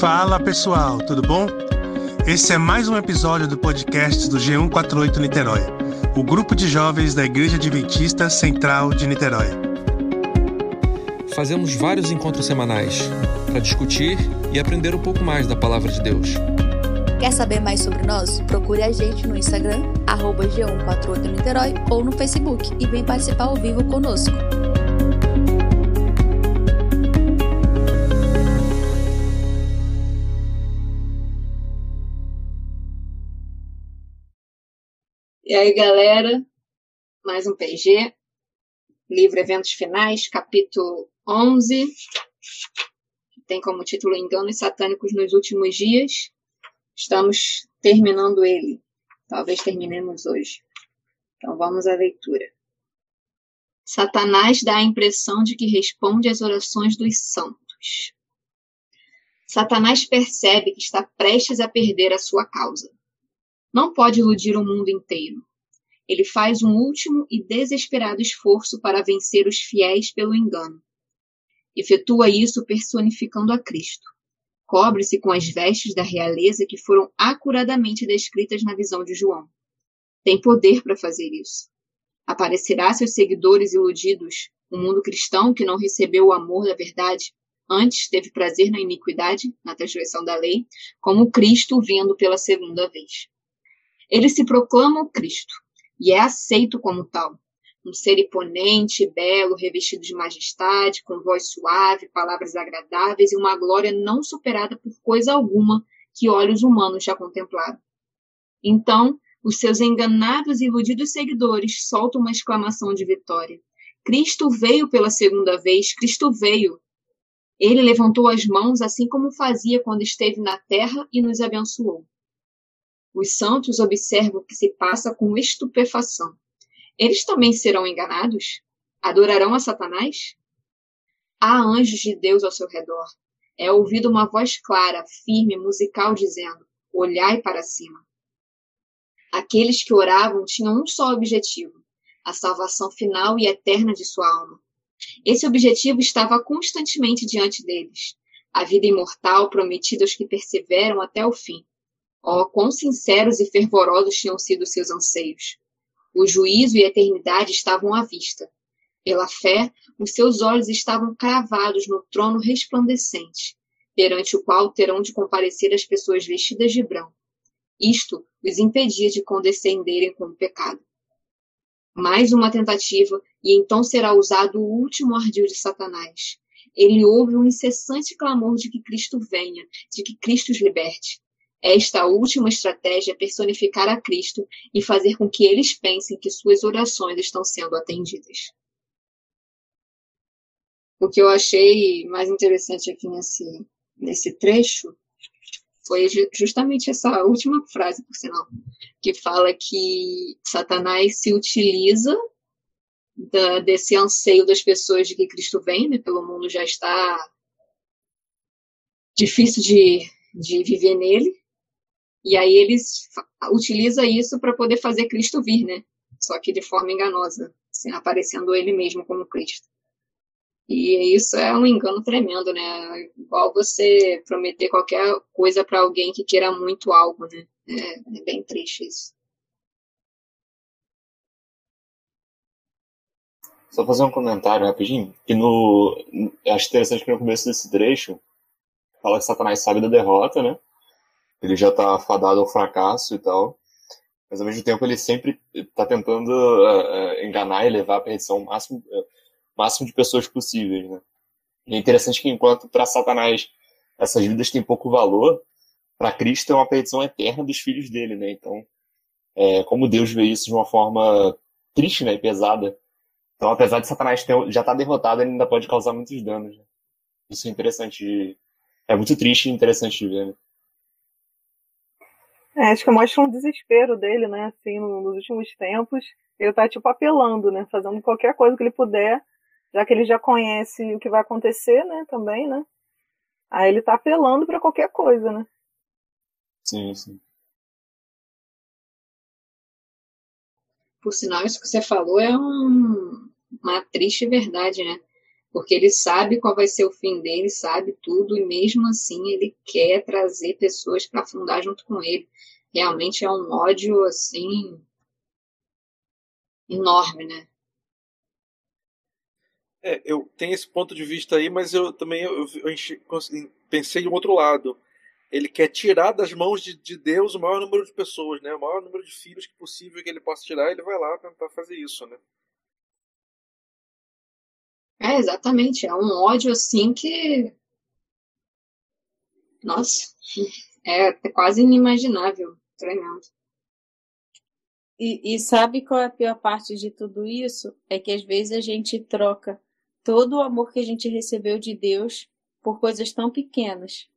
Fala pessoal, tudo bom? Esse é mais um episódio do podcast do G148 Niterói, o grupo de jovens da Igreja Adventista Central de Niterói. Fazemos vários encontros semanais para discutir e aprender um pouco mais da palavra de Deus. Quer saber mais sobre nós? Procure a gente no Instagram, G148 Niterói ou no Facebook e vem participar ao vivo conosco. E aí, galera, mais um PG, livro Eventos Finais, capítulo 11, que tem como título Enganos Satânicos nos Últimos Dias. Estamos terminando ele. Talvez terminemos hoje. Então vamos à leitura. Satanás dá a impressão de que responde às orações dos santos. Satanás percebe que está prestes a perder a sua causa não pode iludir o mundo inteiro. Ele faz um último e desesperado esforço para vencer os fiéis pelo engano. Efetua isso personificando a Cristo. Cobre-se com as vestes da realeza que foram acuradamente descritas na visão de João. Tem poder para fazer isso. Aparecerá seus seguidores iludidos, um mundo cristão que não recebeu o amor da verdade, antes teve prazer na iniquidade, na transgressão da lei, como Cristo vindo pela segunda vez. Ele se proclama o Cristo e é aceito como tal. Um ser imponente, belo, revestido de majestade, com voz suave, palavras agradáveis e uma glória não superada por coisa alguma que olhos humanos já contemplaram. Então, os seus enganados e iludidos seguidores soltam uma exclamação de vitória. Cristo veio pela segunda vez, Cristo veio. Ele levantou as mãos assim como fazia quando esteve na terra e nos abençoou. Os santos observam o que se passa com estupefação. Eles também serão enganados? Adorarão a Satanás? Há anjos de Deus ao seu redor. É ouvido uma voz clara, firme, musical, dizendo: Olhai para cima. Aqueles que oravam tinham um só objetivo: a salvação final e eterna de sua alma. Esse objetivo estava constantemente diante deles: a vida imortal prometida aos que perseveram até o fim. Oh, quão sinceros e fervorosos tinham sido seus anseios! O juízo e a eternidade estavam à vista. Pela fé, os seus olhos estavam cravados no trono resplandecente, perante o qual terão de comparecer as pessoas vestidas de branco. Isto os impedia de condescenderem com o pecado. Mais uma tentativa, e então será usado o último ardil de Satanás. Ele ouve um incessante clamor de que Cristo venha, de que Cristo os liberte. Esta última estratégia é personificar a Cristo e fazer com que eles pensem que suas orações estão sendo atendidas. O que eu achei mais interessante aqui nesse, nesse trecho foi justamente essa última frase, por sinal, que fala que Satanás se utiliza da, desse anseio das pessoas de que Cristo vem, né, pelo mundo já está difícil de, de viver nele, e aí eles utiliza isso para poder fazer Cristo vir, né? Só que de forma enganosa, assim, aparecendo ele mesmo como Cristo. E isso é um engano tremendo, né? Igual você prometer qualquer coisa para alguém que queira muito algo, né? É, é bem triste isso. Só fazer um comentário rapidinho, que no. Acho interessante que no começo desse trecho fala que Satanás sabe da derrota, né? Ele já está fadado ao fracasso e tal. Mas ao mesmo tempo ele sempre está tentando uh, enganar e levar à perdição o máximo, uh, máximo de pessoas possíveis, né? E é interessante que enquanto para Satanás essas vidas têm pouco valor, para Cristo é uma perdição eterna dos filhos dele, né? Então, é, como Deus vê isso de uma forma triste, né, e pesada. Então, apesar de Satanás ter, já estar tá derrotado, ele ainda pode causar muitos danos. Né? Isso é interessante, é muito triste e interessante de ver. Né? É, acho que mostra um desespero dele, né? Assim, nos últimos tempos. Ele tá, tipo, apelando, né? Fazendo qualquer coisa que ele puder, já que ele já conhece o que vai acontecer, né? Também, né? Aí ele tá apelando para qualquer coisa, né? Sim, sim. Por sinal, isso que você falou é um, uma triste verdade, né? Porque ele sabe qual vai ser o fim dele, sabe tudo, e mesmo assim ele quer trazer pessoas para afundar junto com ele. Realmente é um ódio, assim, enorme, né? É, eu tenho esse ponto de vista aí, mas eu também eu, eu, pensei em um outro lado. Ele quer tirar das mãos de, de, Deus o maior número de pessoas, né? O maior número de filhos que possível que ele possa tirar, ele vai lá tentar fazer isso, né? É, exatamente. É um ódio assim que. Nossa, é quase inimaginável. Tremendo. E, e sabe qual é a pior parte de tudo isso? É que às vezes a gente troca todo o amor que a gente recebeu de Deus por coisas tão pequenas.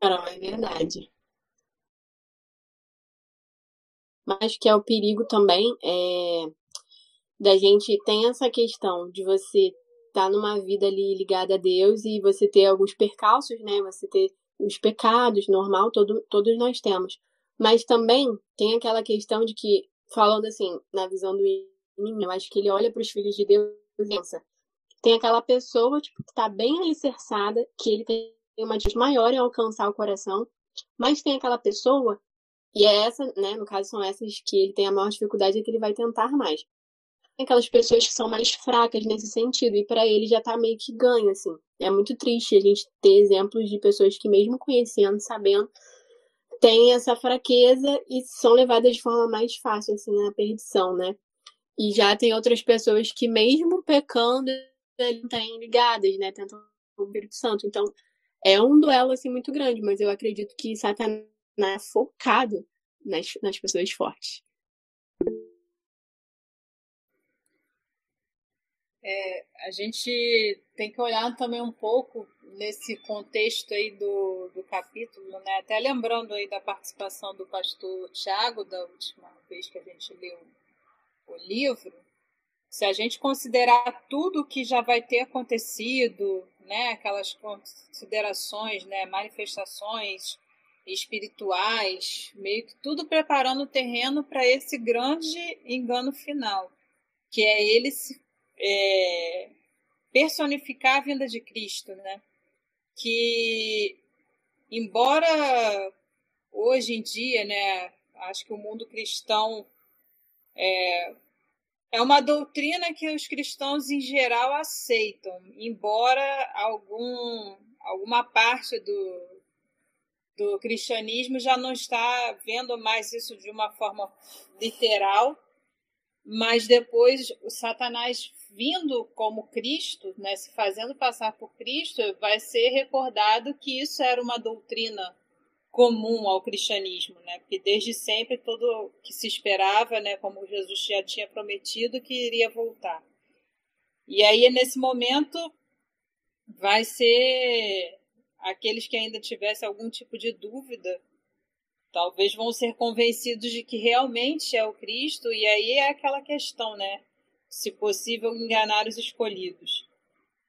Não, é verdade. Mas que é o perigo também é da gente tem essa questão de você estar tá numa vida ali ligada a Deus e você ter alguns percalços, né? Você ter os pecados, normal, todo, todos nós temos. Mas também tem aquela questão de que, falando assim, na visão do inimigo, eu acho que ele olha para os filhos de Deus e pensa. Tem aquela pessoa tipo, que está bem alicerçada, que ele tem uma chance maior em alcançar o coração, mas tem aquela pessoa, e é essa, né, no caso são essas que ele tem a maior dificuldade, é que ele vai tentar mais. Aquelas pessoas que são mais fracas nesse sentido, e para ele já tá meio que ganho, assim. É muito triste a gente ter exemplos de pessoas que, mesmo conhecendo, sabendo, têm essa fraqueza e são levadas de forma mais fácil, assim, na perdição, né? E já tem outras pessoas que, mesmo pecando, têm ligadas, né? Tentam o Espírito Santo. Então, é um duelo, assim, muito grande, mas eu acredito que Satanás é focado nas, nas pessoas fortes. É, a gente tem que olhar também um pouco nesse contexto aí do, do capítulo, né? Até lembrando aí da participação do pastor Tiago da última vez que a gente leu o livro, se a gente considerar tudo que já vai ter acontecido, né, aquelas considerações, né, manifestações espirituais, meio que tudo preparando o terreno para esse grande engano final, que é ele se é, personificar a vinda de Cristo, né? Que embora hoje em dia, né, acho que o mundo cristão é, é uma doutrina que os cristãos em geral aceitam, embora algum, alguma parte do, do cristianismo já não está vendo mais isso de uma forma literal, mas depois o Satanás vindo como Cristo, né, se fazendo passar por Cristo, vai ser recordado que isso era uma doutrina comum ao cristianismo, né? Porque desde sempre todo que se esperava, né, como Jesus já tinha prometido que iria voltar. E aí nesse momento vai ser aqueles que ainda tivessem algum tipo de dúvida, talvez vão ser convencidos de que realmente é o Cristo, e aí é aquela questão, né? se possível, enganar os escolhidos.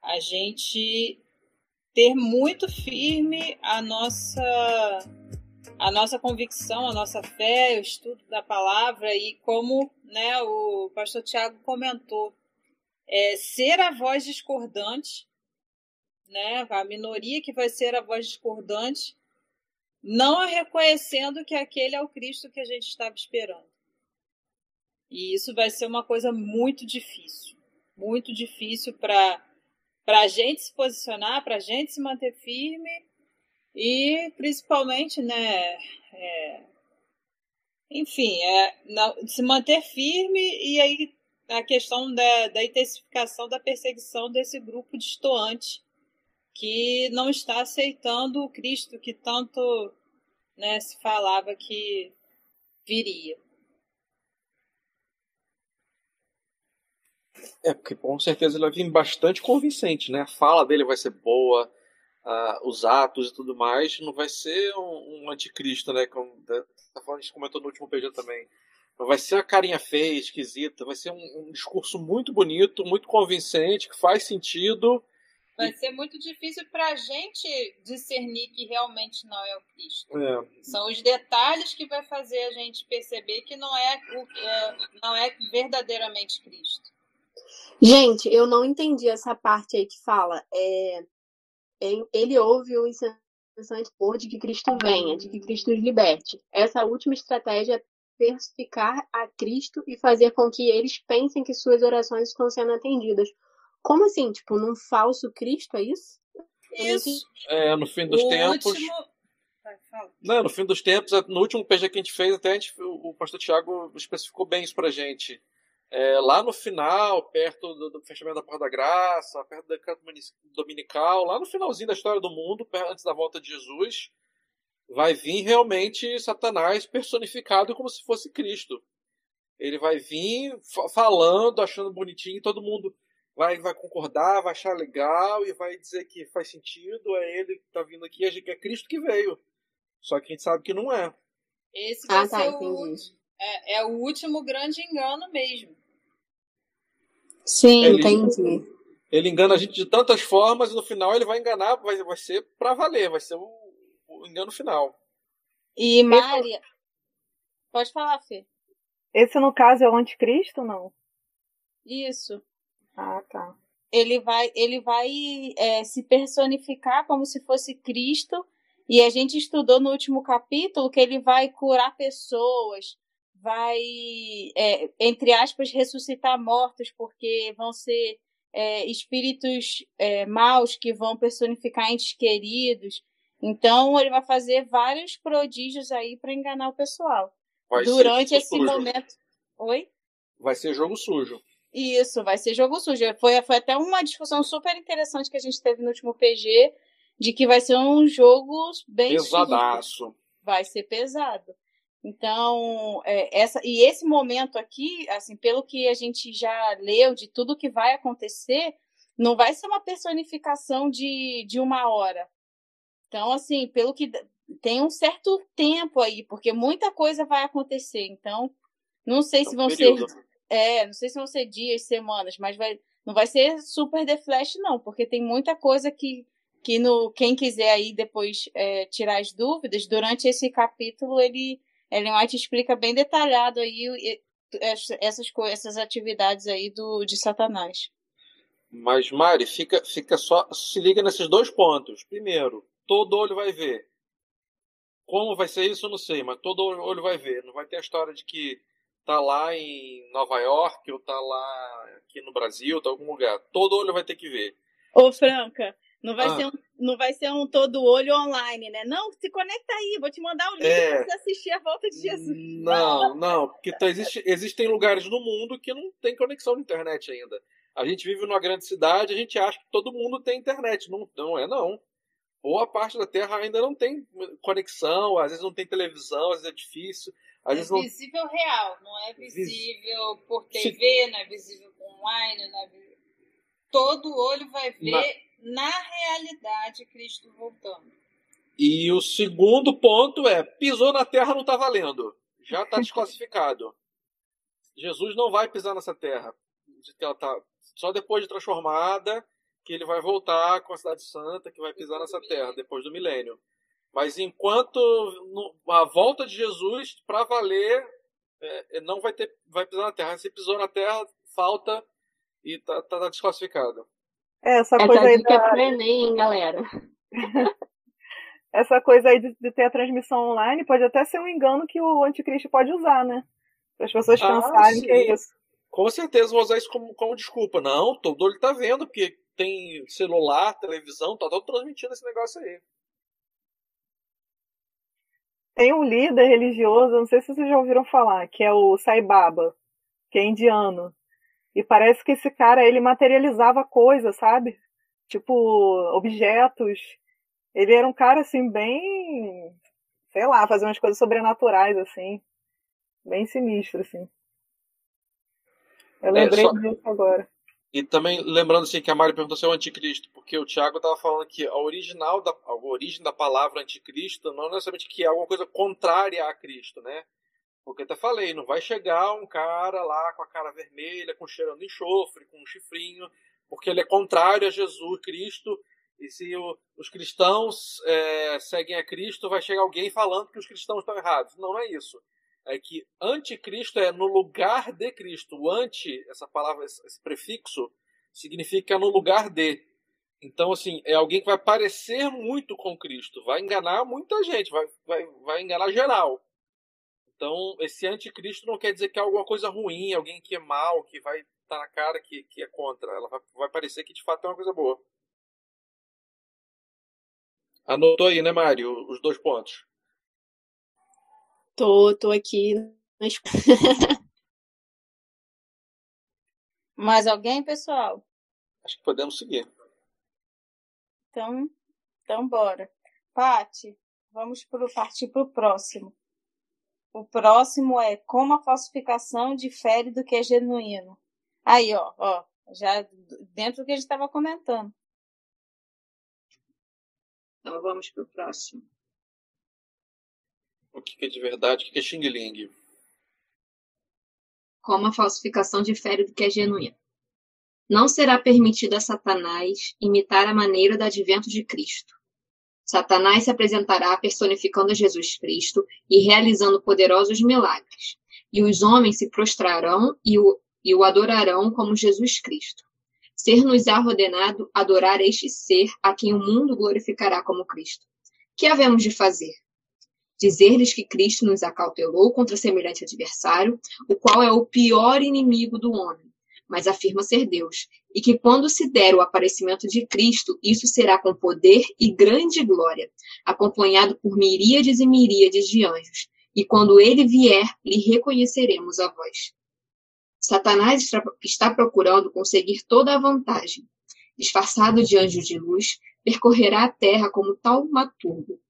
A gente ter muito firme a nossa a nossa convicção, a nossa fé, o estudo da palavra e como né, o pastor Tiago comentou, é, ser a voz discordante, né, a minoria que vai ser a voz discordante, não reconhecendo que aquele é o Cristo que a gente estava esperando. E isso vai ser uma coisa muito difícil, muito difícil para a gente se posicionar, para a gente se manter firme e principalmente, né, é, enfim, é, não, se manter firme e aí a questão da, da intensificação da perseguição desse grupo distoante que não está aceitando o Cristo que tanto né, se falava que viria. É, porque com certeza ele vai vir bastante convincente, né? A fala dele vai ser boa, uh, os atos e tudo mais. Não vai ser um, um anticristo, né? Como tá falando, a gente comentou no último PG também. Não vai ser a carinha feia, esquisita. Vai ser um, um discurso muito bonito, muito convincente, que faz sentido. Vai ser muito difícil para a gente discernir que realmente não é o Cristo. É. São os detalhes que vai fazer a gente perceber que não é, o, é, não é verdadeiramente Cristo. Gente, eu não entendi essa parte aí que fala. É, ele ouve o incessante por de que Cristo venha, de que Cristo os liberte. Essa última estratégia é persificar a Cristo e fazer com que eles pensem que suas orações estão sendo atendidas. Como assim? Tipo, num falso Cristo, é isso? Isso. É, no fim dos o tempos. último. Não, no fim dos tempos, no último PG que a gente fez, até a gente, o pastor Tiago especificou bem isso pra gente. É, lá no final, perto do, do fechamento da Porta da Graça, perto do decreto dominical, lá no finalzinho da história do mundo, antes da volta de Jesus, vai vir realmente Satanás personificado como se fosse Cristo. Ele vai vir fa- falando, achando bonitinho, e todo mundo vai, vai concordar, vai achar legal e vai dizer que faz sentido, é ele que está vindo aqui, é Cristo que veio. Só que a gente sabe que não é. Esse vai Ah, tá, ser o. É, é o último grande engano mesmo. Sim, Ele- entendi. Ele engana a gente de tantas formas e no final ele vai enganar, vai, vai ser pra valer, vai ser o, o engano final. E Mari. Pode falar, Fê. Esse, no caso, é o anticristo, não? Isso. Ah, tá. Ele vai, ele vai é, se personificar como se fosse Cristo. E a gente estudou no último capítulo que ele vai curar pessoas, vai, é, entre aspas, ressuscitar mortos, porque vão ser é, espíritos é, maus que vão personificar entes queridos. Então, ele vai fazer vários prodígios aí para enganar o pessoal. Vai Durante esse sujo. momento. Oi? Vai ser jogo sujo. Isso, vai ser jogo sujo. Foi, foi até uma discussão super interessante que a gente teve no último PG, de que vai ser um jogo bem. Pesadaço. Vai ser pesado. Então, é, essa, e esse momento aqui, assim, pelo que a gente já leu de tudo que vai acontecer, não vai ser uma personificação de, de uma hora. Então, assim, pelo que tem um certo tempo aí, porque muita coisa vai acontecer. Então, não sei se É um vão período. ser é, não sei se vão ser dias, semanas, mas vai, não vai ser super The Flash, não, porque tem muita coisa que, que no, quem quiser aí depois é, tirar as dúvidas, durante esse capítulo ele Ellen White explica bem detalhado aí ess- essas essas atividades aí do, de Satanás. Mas, Mari, fica, fica só. Se liga nesses dois pontos. Primeiro, todo olho vai ver. Como vai ser isso, eu não sei, mas todo olho vai ver. Não vai ter a história de que tá lá em Nova York ou tá lá aqui no Brasil, tá em algum lugar. Todo olho vai ter que ver. Ô, Franca, não vai, Ah. ser um, não vai ser um todo olho online, né? Não, se conecta aí, vou te mandar o link É. pra você assistir a volta de Jesus. Não, não, porque tá- existe- existem lugares no mundo que não tem conexão de internet ainda. A gente vive numa grande cidade, a gente acha que todo mundo tem internet. Não, não é, não. Boa parte da Terra ainda não tem conexão, às vezes não tem televisão, às vezes é difícil. Às É vezes não... visível real, não é visível por TV, não é visível online, não é vi- todo olho vai ver na, realidade Cristo voltando. E o segundo ponto é: pisou na terra não está valendo. Já está desclassificado. Jesus não vai pisar nessa terra. Tá só depois de transformada que ele vai voltar com a cidade santa, que vai pisar nessa terra depois do milênio. Mas enquanto no- a volta de Jesus para valer é, não vai ter vai pisar na terra. Se pisou na terra, falta e tá, tá desclassificado. É, essa Essa coisa aí é da, pro Enem, hein, galera? essa coisa aí de, de ter a transmissão online pode até ser um engano que o anticristo pode usar, né? Para as pessoas Ah, pensarem que é isso. Com certeza vou usar isso como, como desculpa. Não, todo olho tá vendo, porque tem celular, televisão, tá todo transmitindo esse negócio aí. Tem um líder religioso, não sei se vocês já ouviram falar, que é o Sai Baba, que é indiano. E parece que esse cara, ele materializava coisas, sabe? Tipo, objetos. Ele era um cara, assim, bem... Sei lá, fazia umas coisas sobrenaturais, assim. Bem sinistro, assim. Eu lembrei só- disso agora. E também lembrando assim que a Mari perguntou se é o anticristo, porque o Tiago estava falando que a original da a origem da palavra anticristo não é necessariamente que é alguma coisa contrária a Cristo, né? Porque até falei, não vai chegar um cara lá com a cara vermelha, com cheirando enxofre, com um chifrinho, porque ele é contrário a Jesus Cristo. E se o- os cristãos é, seguem a Cristo, vai chegar alguém falando que os cristãos estão errados. Não, não é isso. É que anticristo é no lugar de Cristo. O anti, essa palavra, esse prefixo, significa no lugar de. Então, assim, é alguém que vai parecer muito com Cristo, vai enganar muita gente, vai, vai, vai enganar geral. Então, esse anticristo não quer dizer que é alguma coisa ruim, alguém que é mal, que vai estar tá na cara que, que é contra. Ela vai, vai parecer que de fato é uma coisa boa. Anotou aí, né, Mário, os dois pontos? Tô, tô aqui. Mais alguém, pessoal? Acho que podemos seguir. Então, então bora. Pati, vamos pro, partir para o próximo. O próximo é como a falsificação difere do que é genuíno. Aí, ó, ó, já dentro do que a gente estava comentando. Então vamos para o próximo. O que é de verdade? O que é Xing Ling? Como a falsificação difere do que é genuíno. Não será permitido a Satanás imitar a maneira do advento de Cristo. Satanás se apresentará personificando Jesus Cristo e realizando poderosos milagres, e os homens se prostrarão e o, e o adorarão como Jesus Cristo. Ser-nos-á ordenado adorar este ser a quem o mundo glorificará como Cristo. Que havemos de fazer? Dizer-lhes que Cristo nos acautelou contra semelhante adversário, o qual é o pior inimigo do homem mas afirma ser Deus, e que quando se der o aparecimento de Cristo, isso será com poder e grande glória, acompanhado por miríades e miríades de anjos, e quando ele vier, lhe reconheceremos a voz. Satanás está procurando conseguir toda a vantagem. Disfarçado de anjo de luz, percorrerá a terra como taumaturgo.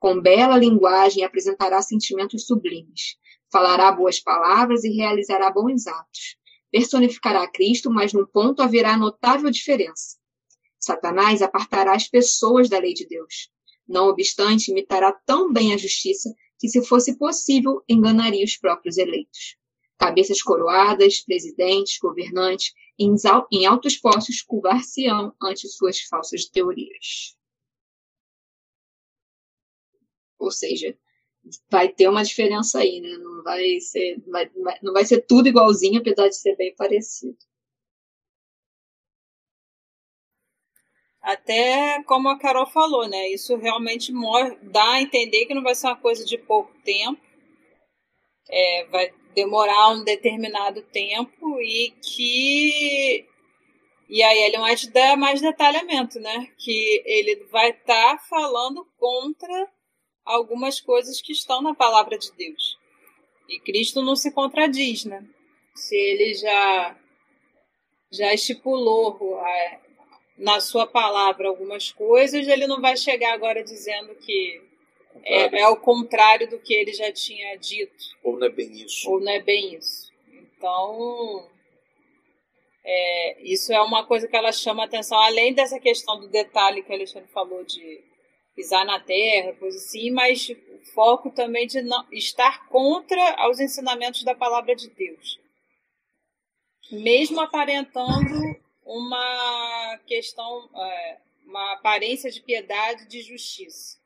Com bela linguagem apresentará sentimentos sublimes. Falará boas palavras e realizará bons atos personificará Cristo, mas num ponto haverá notável diferença. Satanás apartará as pessoas da lei de Deus. Não obstante, imitará tão bem a justiça que, se fosse possível, enganaria os próprios eleitos. Cabeças coroadas, presidentes, governantes, em altos postos curvar-se-ão ante suas falsas teorias. Ou seja, vai ter uma diferença aí, né? Não vai ser, vai, não vai ser tudo igualzinho, apesar de ser bem parecido. Até como a Carol falou, né? Isso realmente dá a entender que não vai ser uma coisa de pouco tempo. É, vai demorar um determinado tempo e que e aí ele vai te dar mais detalhamento, né? Que ele vai estar tá falando contra algumas coisas que estão na palavra de Deus. E Cristo não se contradiz, né? Se ele já já estipulou é, na sua palavra algumas coisas, ele não vai chegar agora dizendo que é, é o contrário do que ele já tinha dito. Ou não é bem isso. Ou não é bem isso. Então, é, isso é uma coisa que ela chama atenção, além dessa questão do detalhe que a Alexandre falou de pisar na terra, coisa assim, mas o foco também de não, estar contra aos ensinamentos da palavra de Deus. Mesmo aparentando uma questão, é, uma aparência de piedade e de justiça.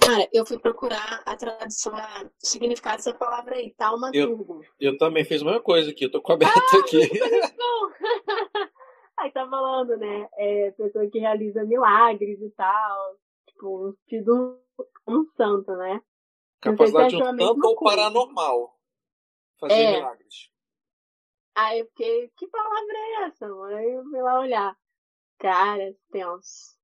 Cara, eu fui procurar a tradução, o significado dessa palavra aí, taumaturgo. Eu, eu também fiz a mesma coisa aqui, eu tô com a aberta ah, aqui. Aí tá falando, né? É, pessoa que realiza milagres e tal. Tipo, tido um santo, né? Capacidade de um santo ou paranormal. Fazer é. milagres. Aí eu fiquei, que palavra é essa? Aí eu fui lá olhar. Cara, tenso.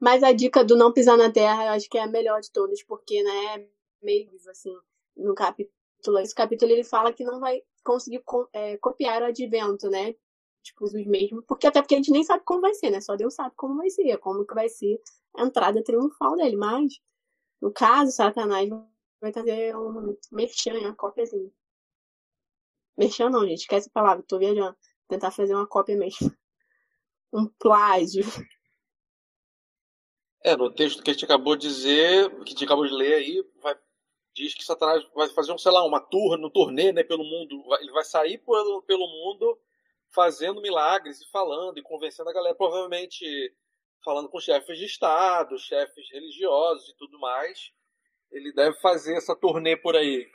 Mas a dica do não pisar na terra eu acho que é a melhor de todas, porque, né, meio assim, no capítulo, esse capítulo ele fala que não vai conseguir é, copiar o advento, né? Tipo, os mesmos, porque até porque a gente nem sabe como vai ser, né? Só Deus sabe como vai ser, como que vai ser a entrada triunfal dele. Mas, no caso, Satanás vai trazer um merchan, uma cópiazinha. Merchan não, gente, esquece a palavra, tô viajando. Tentar fazer uma cópia mesmo. Um plágio. É, no texto que a gente acabou de dizer, que a gente acabou de ler aí, vai, diz que Satanás vai fazer um, sei lá, uma tour, no turnê, né, pelo mundo. Ele vai sair pelo, pelo mundo fazendo milagres e falando e convencendo a galera, provavelmente falando com chefes de Estado, chefes religiosos e tudo mais. ele deve fazer essa turnê por aí.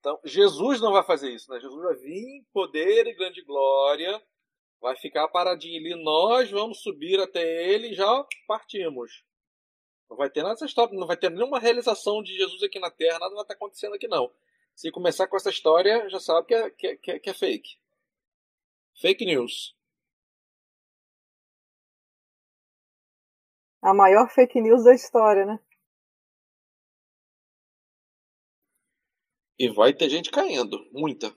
Então, Jesus não vai fazer isso, né? Jesus vai vir em poder e grande glória, vai ficar paradinho ali, nós vamos subir até ele e já partimos. Não vai ter nada dessa história, não vai ter nenhuma realização de Jesus aqui na Terra, nada vai estar acontecendo aqui não. Se começar com essa história, já sabe que é, que é, que é fake. Fake news. A maior fake news da história, né? E vai ter gente caindo, muita.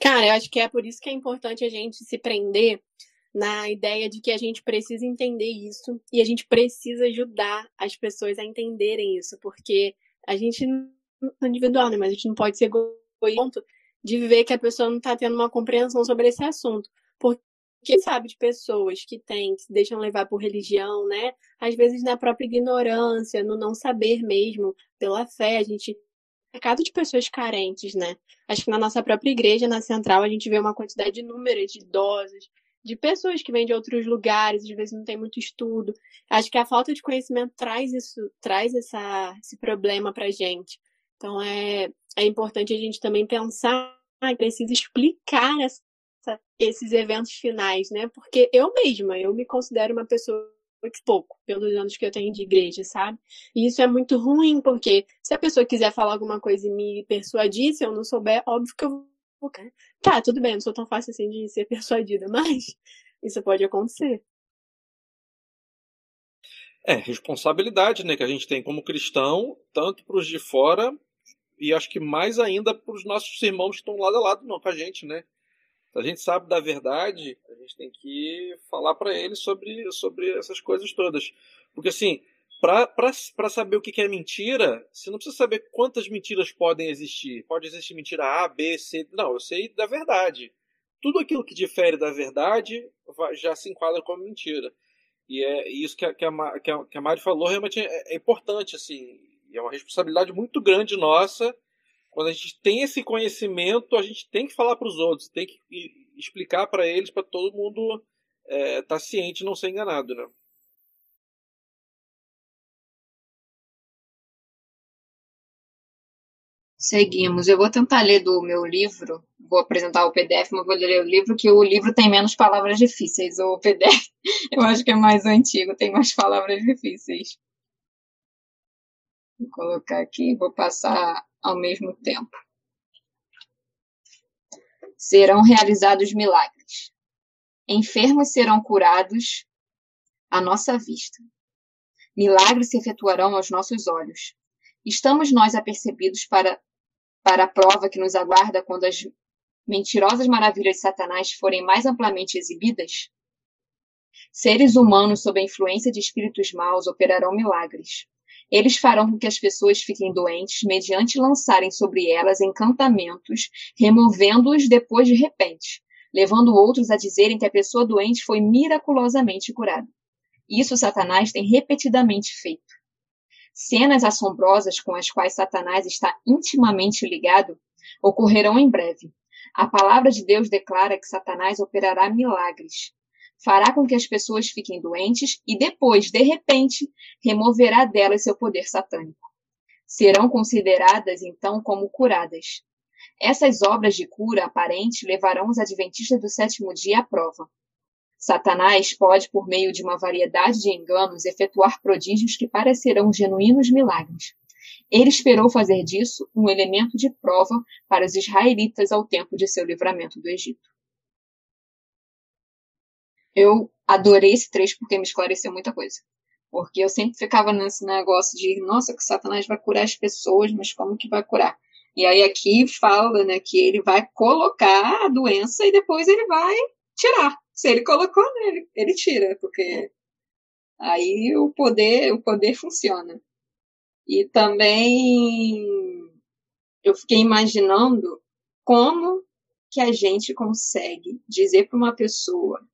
Cara, eu acho que é por isso que é importante a gente se prender na ideia de que a gente precisa entender isso e a gente precisa ajudar as pessoas a entenderem isso, porque a gente não individual, né? Mas a gente não pode ser egoísta de ver que a pessoa não está tendo uma compreensão sobre esse assunto. Porque sabe de pessoas que têm, que se deixam levar por religião, né? Às vezes na própria ignorância, no não saber mesmo, pela fé, a gente mercado de pessoas carentes, né? Acho que na nossa própria igreja, na central, a gente vê uma quantidade inúmera de idosos, de pessoas que vêm de outros lugares, às vezes não tem muito estudo. Acho que a falta de conhecimento traz isso, traz essa, esse problema pra gente. Então é, é importante a gente também pensar que precisa explicar essa, esses eventos finais, né? Porque eu mesma, eu me considero uma pessoa muito pouco, pelos anos que eu tenho de igreja, sabe? E isso é muito ruim, porque se a pessoa quiser falar alguma coisa e me persuadir, se eu não souber, óbvio que eu vou. Tá, tudo bem, não sou tão fácil assim de ser persuadida, mas isso pode acontecer. É, responsabilidade, né, que a gente tem como cristão, tanto para os de fora e acho que mais ainda para os nossos irmãos que estão lado a lado não, com a gente, né? A gente sabe da verdade, a gente tem que falar para eles sobre, sobre essas coisas todas. Porque, assim, para saber o que é mentira, você não precisa saber quantas mentiras podem existir. Pode existir mentira A, B, C. Não, eu sei da verdade. Tudo aquilo que difere da verdade já se enquadra como mentira. E é isso que a, que a, que a Mari falou realmente é, é importante, assim. E é uma responsabilidade muito grande nossa quando a gente tem esse conhecimento, a gente tem que falar para os outros, tem que explicar para eles, para todo mundo estar é, tá ciente não ser enganado, né? Seguimos. Eu vou tentar ler do meu livro. Vou apresentar o PDF, mas vou ler o livro, que o livro tem menos palavras difíceis. O PDF, eu acho que é mais antigo, tem mais palavras difíceis. Vou colocar aqui, vou passar ao mesmo tempo. Serão realizados milagres. Enfermos serão curados à nossa vista. Milagres se efetuarão aos nossos olhos. Estamos nós apercebidos para, para a prova que nos aguarda quando as mentirosas maravilhas de Satanás forem mais amplamente exibidas? Seres humanos sob a influência de espíritos maus operarão milagres. Eles farão com que as pessoas fiquem doentes mediante lançarem sobre elas encantamentos, removendo-os depois de repente, levando outros a dizerem que a pessoa doente foi miraculosamente curada. Isso Satanás tem repetidamente feito. Cenas assombrosas com as quais Satanás está intimamente ligado ocorrerão em breve. A palavra de Deus declara que Satanás operará milagres, fará com que as pessoas fiquem doentes e depois, de repente, removerá delas seu poder satânico. Serão consideradas, então, como curadas. Essas obras de cura aparente levarão os adventistas do sétimo dia à prova. Satanás pode, por meio de uma variedade de enganos, efetuar prodígios que parecerão genuínos milagres. Ele esperou fazer disso um elemento de prova para os israelitas ao tempo de seu livramento do Egito. Eu adorei esse trecho porque me esclareceu muita coisa. Porque eu sempre ficava nesse negócio de, nossa, que Satanás vai curar as pessoas, mas como que vai curar? E aí aqui fala, né, que ele vai colocar a doença e depois ele vai tirar. Se ele colocou, né, ele, ele tira, porque aí o poder, o poder funciona. E também eu fiquei imaginando como que a gente consegue dizer para uma pessoa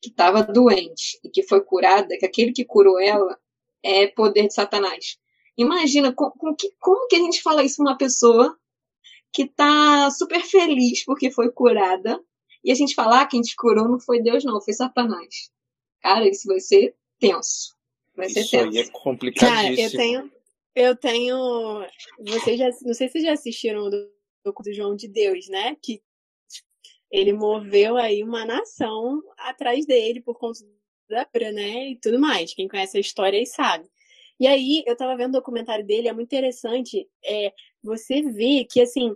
que estava doente e que foi curada, que aquele que curou ela é poder de Satanás. Imagina com, com que, como que a gente fala isso para uma pessoa que está super feliz porque foi curada e a gente falar ah, que a gente curou não foi Deus não, foi Satanás. Cara, isso vai ser tenso. Vai ser Isso tenso. aí é Cara, complicadíssimo. eu tenho. Eu tenho. Vocês já, não sei se vocês já assistiram o do, do João de Deus, né? Que ele moveu aí uma nação atrás dele por conta da cura, né? E tudo mais. Quem conhece a história aí sabe. E aí, eu tava vendo o documentário dele, é muito interessante é, você ver que, assim,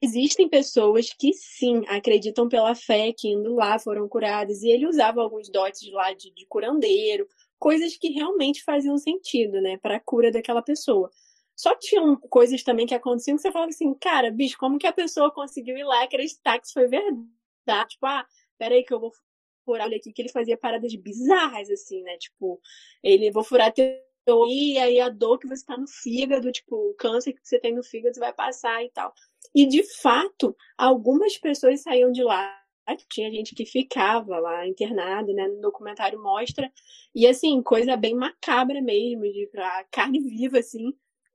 existem pessoas que sim acreditam pela fé, que indo lá foram curadas, e ele usava alguns dotes lá de, de curandeiro, coisas que realmente faziam sentido, né, para a cura daquela pessoa. Só que tinham coisas também que aconteciam que você falava assim, cara, bicho, como que a pessoa conseguiu ir lá e acreditar que isso foi verdade? Tipo, ah, peraí que eu vou furar olha aqui, que ele fazia paradas bizarras, assim, né? Tipo, ele, vou furar teu e aí a dor que você tá no fígado, tipo, o câncer que você tem no fígado vai passar e tal. E de fato, algumas pessoas saíam de lá. Tinha gente que ficava lá internado, né? No documentário mostra. E assim, coisa bem macabra mesmo, de pra carne viva, assim.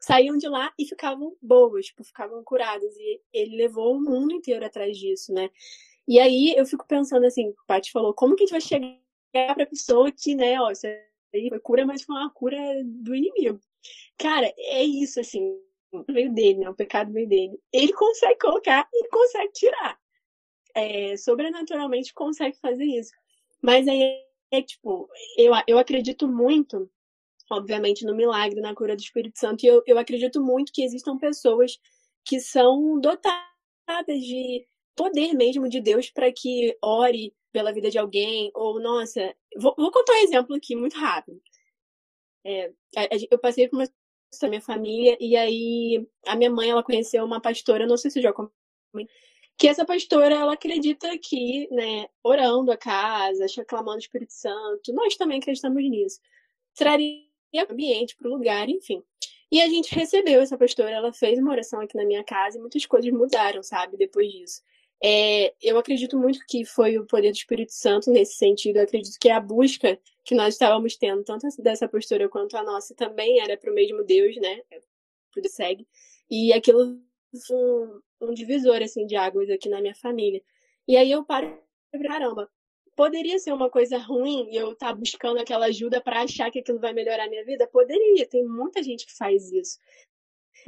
Saíam de lá e ficavam boas, tipo, ficavam curadas. E ele levou o mundo inteiro atrás disso, né? E aí eu fico pensando assim, o Paty falou, como que a gente vai chegar pra pessoa que, né, ó, isso aí foi cura, mas foi uma cura do inimigo. Cara, é isso, assim, veio dele, né? O pecado veio dele. Ele consegue colocar e consegue tirar. É, sobrenaturalmente consegue fazer isso. Mas aí é tipo, eu, eu acredito muito, obviamente, no milagre, na cura do Espírito Santo, e eu, eu acredito muito que existam pessoas que são dotadas de poder mesmo de Deus para que ore pela vida de alguém, ou, nossa, vou, vou contar um exemplo aqui muito rápido. É, eu passei por uma da minha família, e aí a minha mãe, ela conheceu uma pastora, não sei se já que essa pastora, ela acredita que, né, orando a casa, clamando o Espírito Santo, nós também acreditamos nisso, traria ambiente para o lugar, enfim. E a gente recebeu essa pastora, ela fez uma oração aqui na minha casa e muitas coisas mudaram, sabe, depois disso. É, eu acredito muito que foi o poder do Espírito Santo nesse sentido. Eu acredito que a busca que nós estávamos tendo, tanto dessa postura quanto a nossa, também era para o mesmo Deus, né? Tudo segue. E aquilo foi um, um, divisor assim de águas aqui na minha família. E aí eu paro, caramba, poderia ser uma coisa ruim e eu estar tá buscando aquela ajuda para achar que aquilo vai melhorar a minha vida? Poderia. Tem muita gente que faz isso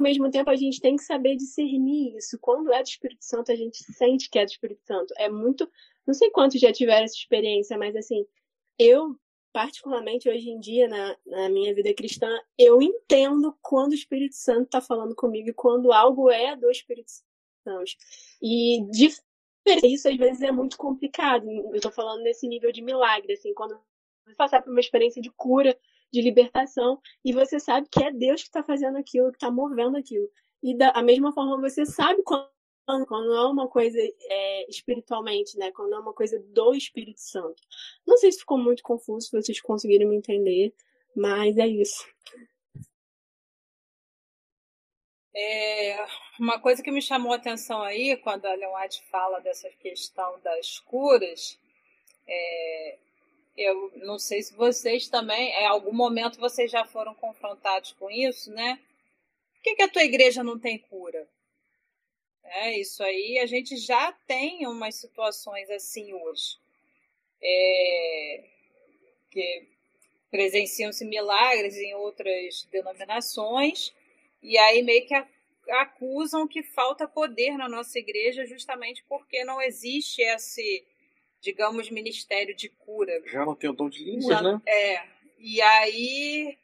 ao mesmo tempo a gente tem que saber discernir isso. Quando é do Espírito Santo, a gente sente que é do Espírito Santo. É muito. Não sei quantos já tiveram essa experiência, mas assim, eu, particularmente hoje em dia, na, na minha vida cristã, eu entendo quando o Espírito Santo está falando comigo e quando algo é do Espírito Santo. E de isso às vezes é muito complicado. Eu estou falando nesse nível de milagre, assim, quando você passar por uma experiência de cura, de libertação, e você sabe que é Deus que está fazendo aquilo, que está movendo aquilo. E da mesma forma você sabe quando, quando é uma coisa é, espiritualmente, né? Quando é uma coisa do Espírito Santo. Não sei se ficou muito confuso, se vocês conseguiram me entender, mas é isso. É, uma coisa que me chamou a atenção aí, quando a Leonard fala dessa questão das curas, é, eu não sei se vocês também, em algum momento vocês já foram confrontados com isso, né? Por que, que a tua igreja não tem cura? É, isso aí a gente já tem umas situações assim hoje. É, que presenciam-se milagres em outras denominações, e aí meio que acusam que falta poder na nossa igreja justamente porque não existe esse digamos, ministério de cura. Já não tem o dom de línguas, Já, né? É. E aí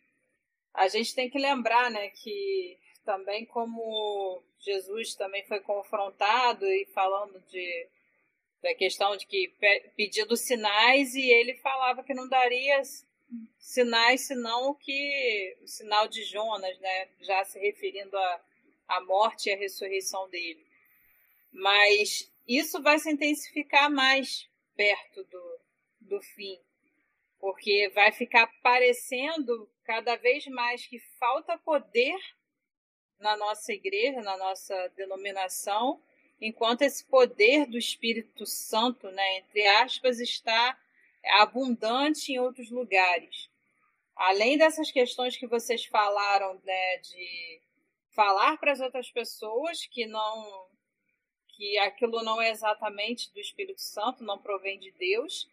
a gente tem que lembrar, né, que também como Jesus também foi confrontado e falando de da questão de que pedindo sinais e ele falava que não daria sinais senão que o sinal de Jonas, né, já se referindo à, à morte e à ressurreição dele. Mas isso vai se intensificar mais perto do, do fim, porque vai ficar parecendo cada vez mais que falta poder na nossa igreja, na nossa denominação, enquanto esse poder do Espírito Santo, né, entre aspas, está abundante em outros lugares. Além dessas questões que vocês falaram, né, de falar para as outras pessoas que não que aquilo não é exatamente do Espírito Santo, não provém de Deus.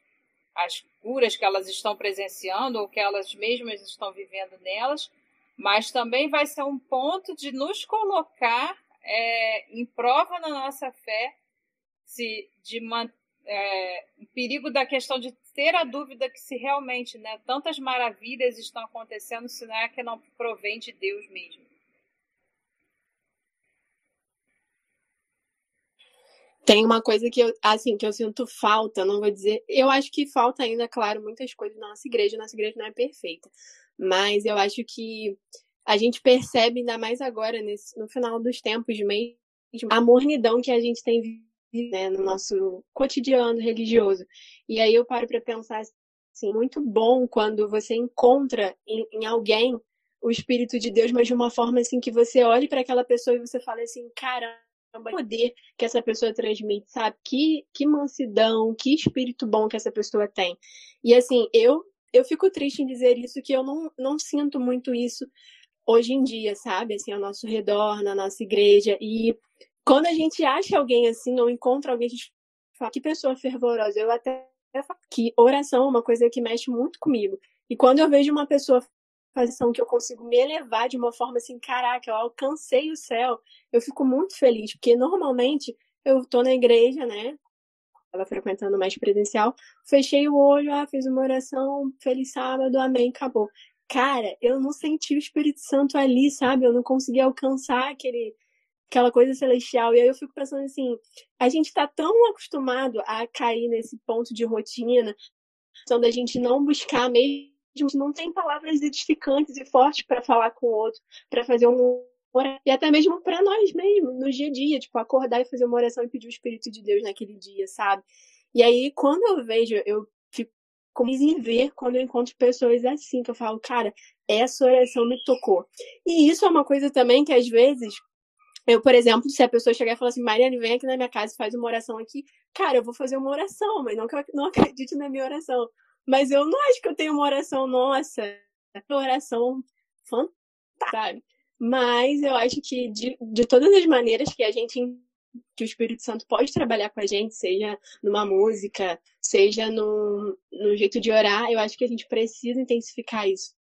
as curas que elas estão presenciando ou que elas mesmas estão vivendo nelas, mas também vai ser um ponto de nos colocar é, em prova na nossa fé, se de é, o perigo da questão de ter a dúvida que se realmente né, tantas maravilhas estão acontecendo, se não é que não provém de Deus mesmo. Tem uma coisa que eu, assim, que eu sinto falta, não vou dizer. Eu acho que falta ainda, claro, muitas coisas na nossa igreja. Nossa igreja não é perfeita. Mas eu acho que a gente percebe, ainda mais agora, nesse, no final dos tempos mesmo, a mornidão que a gente tem né, no nosso cotidiano religioso. E aí eu paro para pensar assim, muito bom quando você encontra em, em alguém o Espírito de Deus, mas de uma forma assim que você olhe para aquela pessoa e você fala assim, cara, poder que essa pessoa transmite, sabe? Que, que mansidão, que espírito bom que essa pessoa tem. E assim, eu eu fico triste em dizer isso, que eu não, não sinto muito isso hoje em dia, sabe? Assim, ao nosso redor, na nossa igreja. E quando a gente acha alguém assim, ou encontra alguém, a gente fala, que pessoa fervorosa. Eu até falo que oração é uma coisa que mexe muito comigo. E quando eu vejo uma pessoa fazer que eu consigo me elevar de uma forma assim, caraca, eu alcancei o céu, eu fico muito feliz, porque normalmente eu tô na igreja, né? Estava frequentando mais presencial, fechei o olho, ah, fiz uma oração, feliz sábado, amém, acabou. Cara, eu não senti o Espírito Santo ali, sabe? Eu não consegui alcançar aquele, aquela coisa celestial. E aí eu fico pensando assim, a gente está tão acostumado a cair nesse ponto de rotina, então da gente não buscar mesmo não tem palavras edificantes e fortes para falar com o outro, para fazer um e até mesmo para nós mesmos, no dia a dia, tipo, acordar e fazer uma oração e pedir o Espírito de Deus naquele dia, sabe? E aí, quando eu vejo, eu fico em ver quando eu encontro pessoas assim, que eu falo, cara, essa oração me tocou. E isso é uma coisa também que às vezes eu, por exemplo, se a pessoa chegar e falar assim, Mariane, vem aqui na minha casa e faz uma oração aqui, cara, eu vou fazer uma oração, mas não não acredite na minha oração. Mas eu não acho que eu tenho uma oração, nossa, uma oração fantástica, sabe? Mas eu acho que de, de todas as maneiras que a gente que o Espírito Santo pode trabalhar com a gente, seja numa música, seja no, no jeito de orar, eu acho que a gente precisa intensificar isso.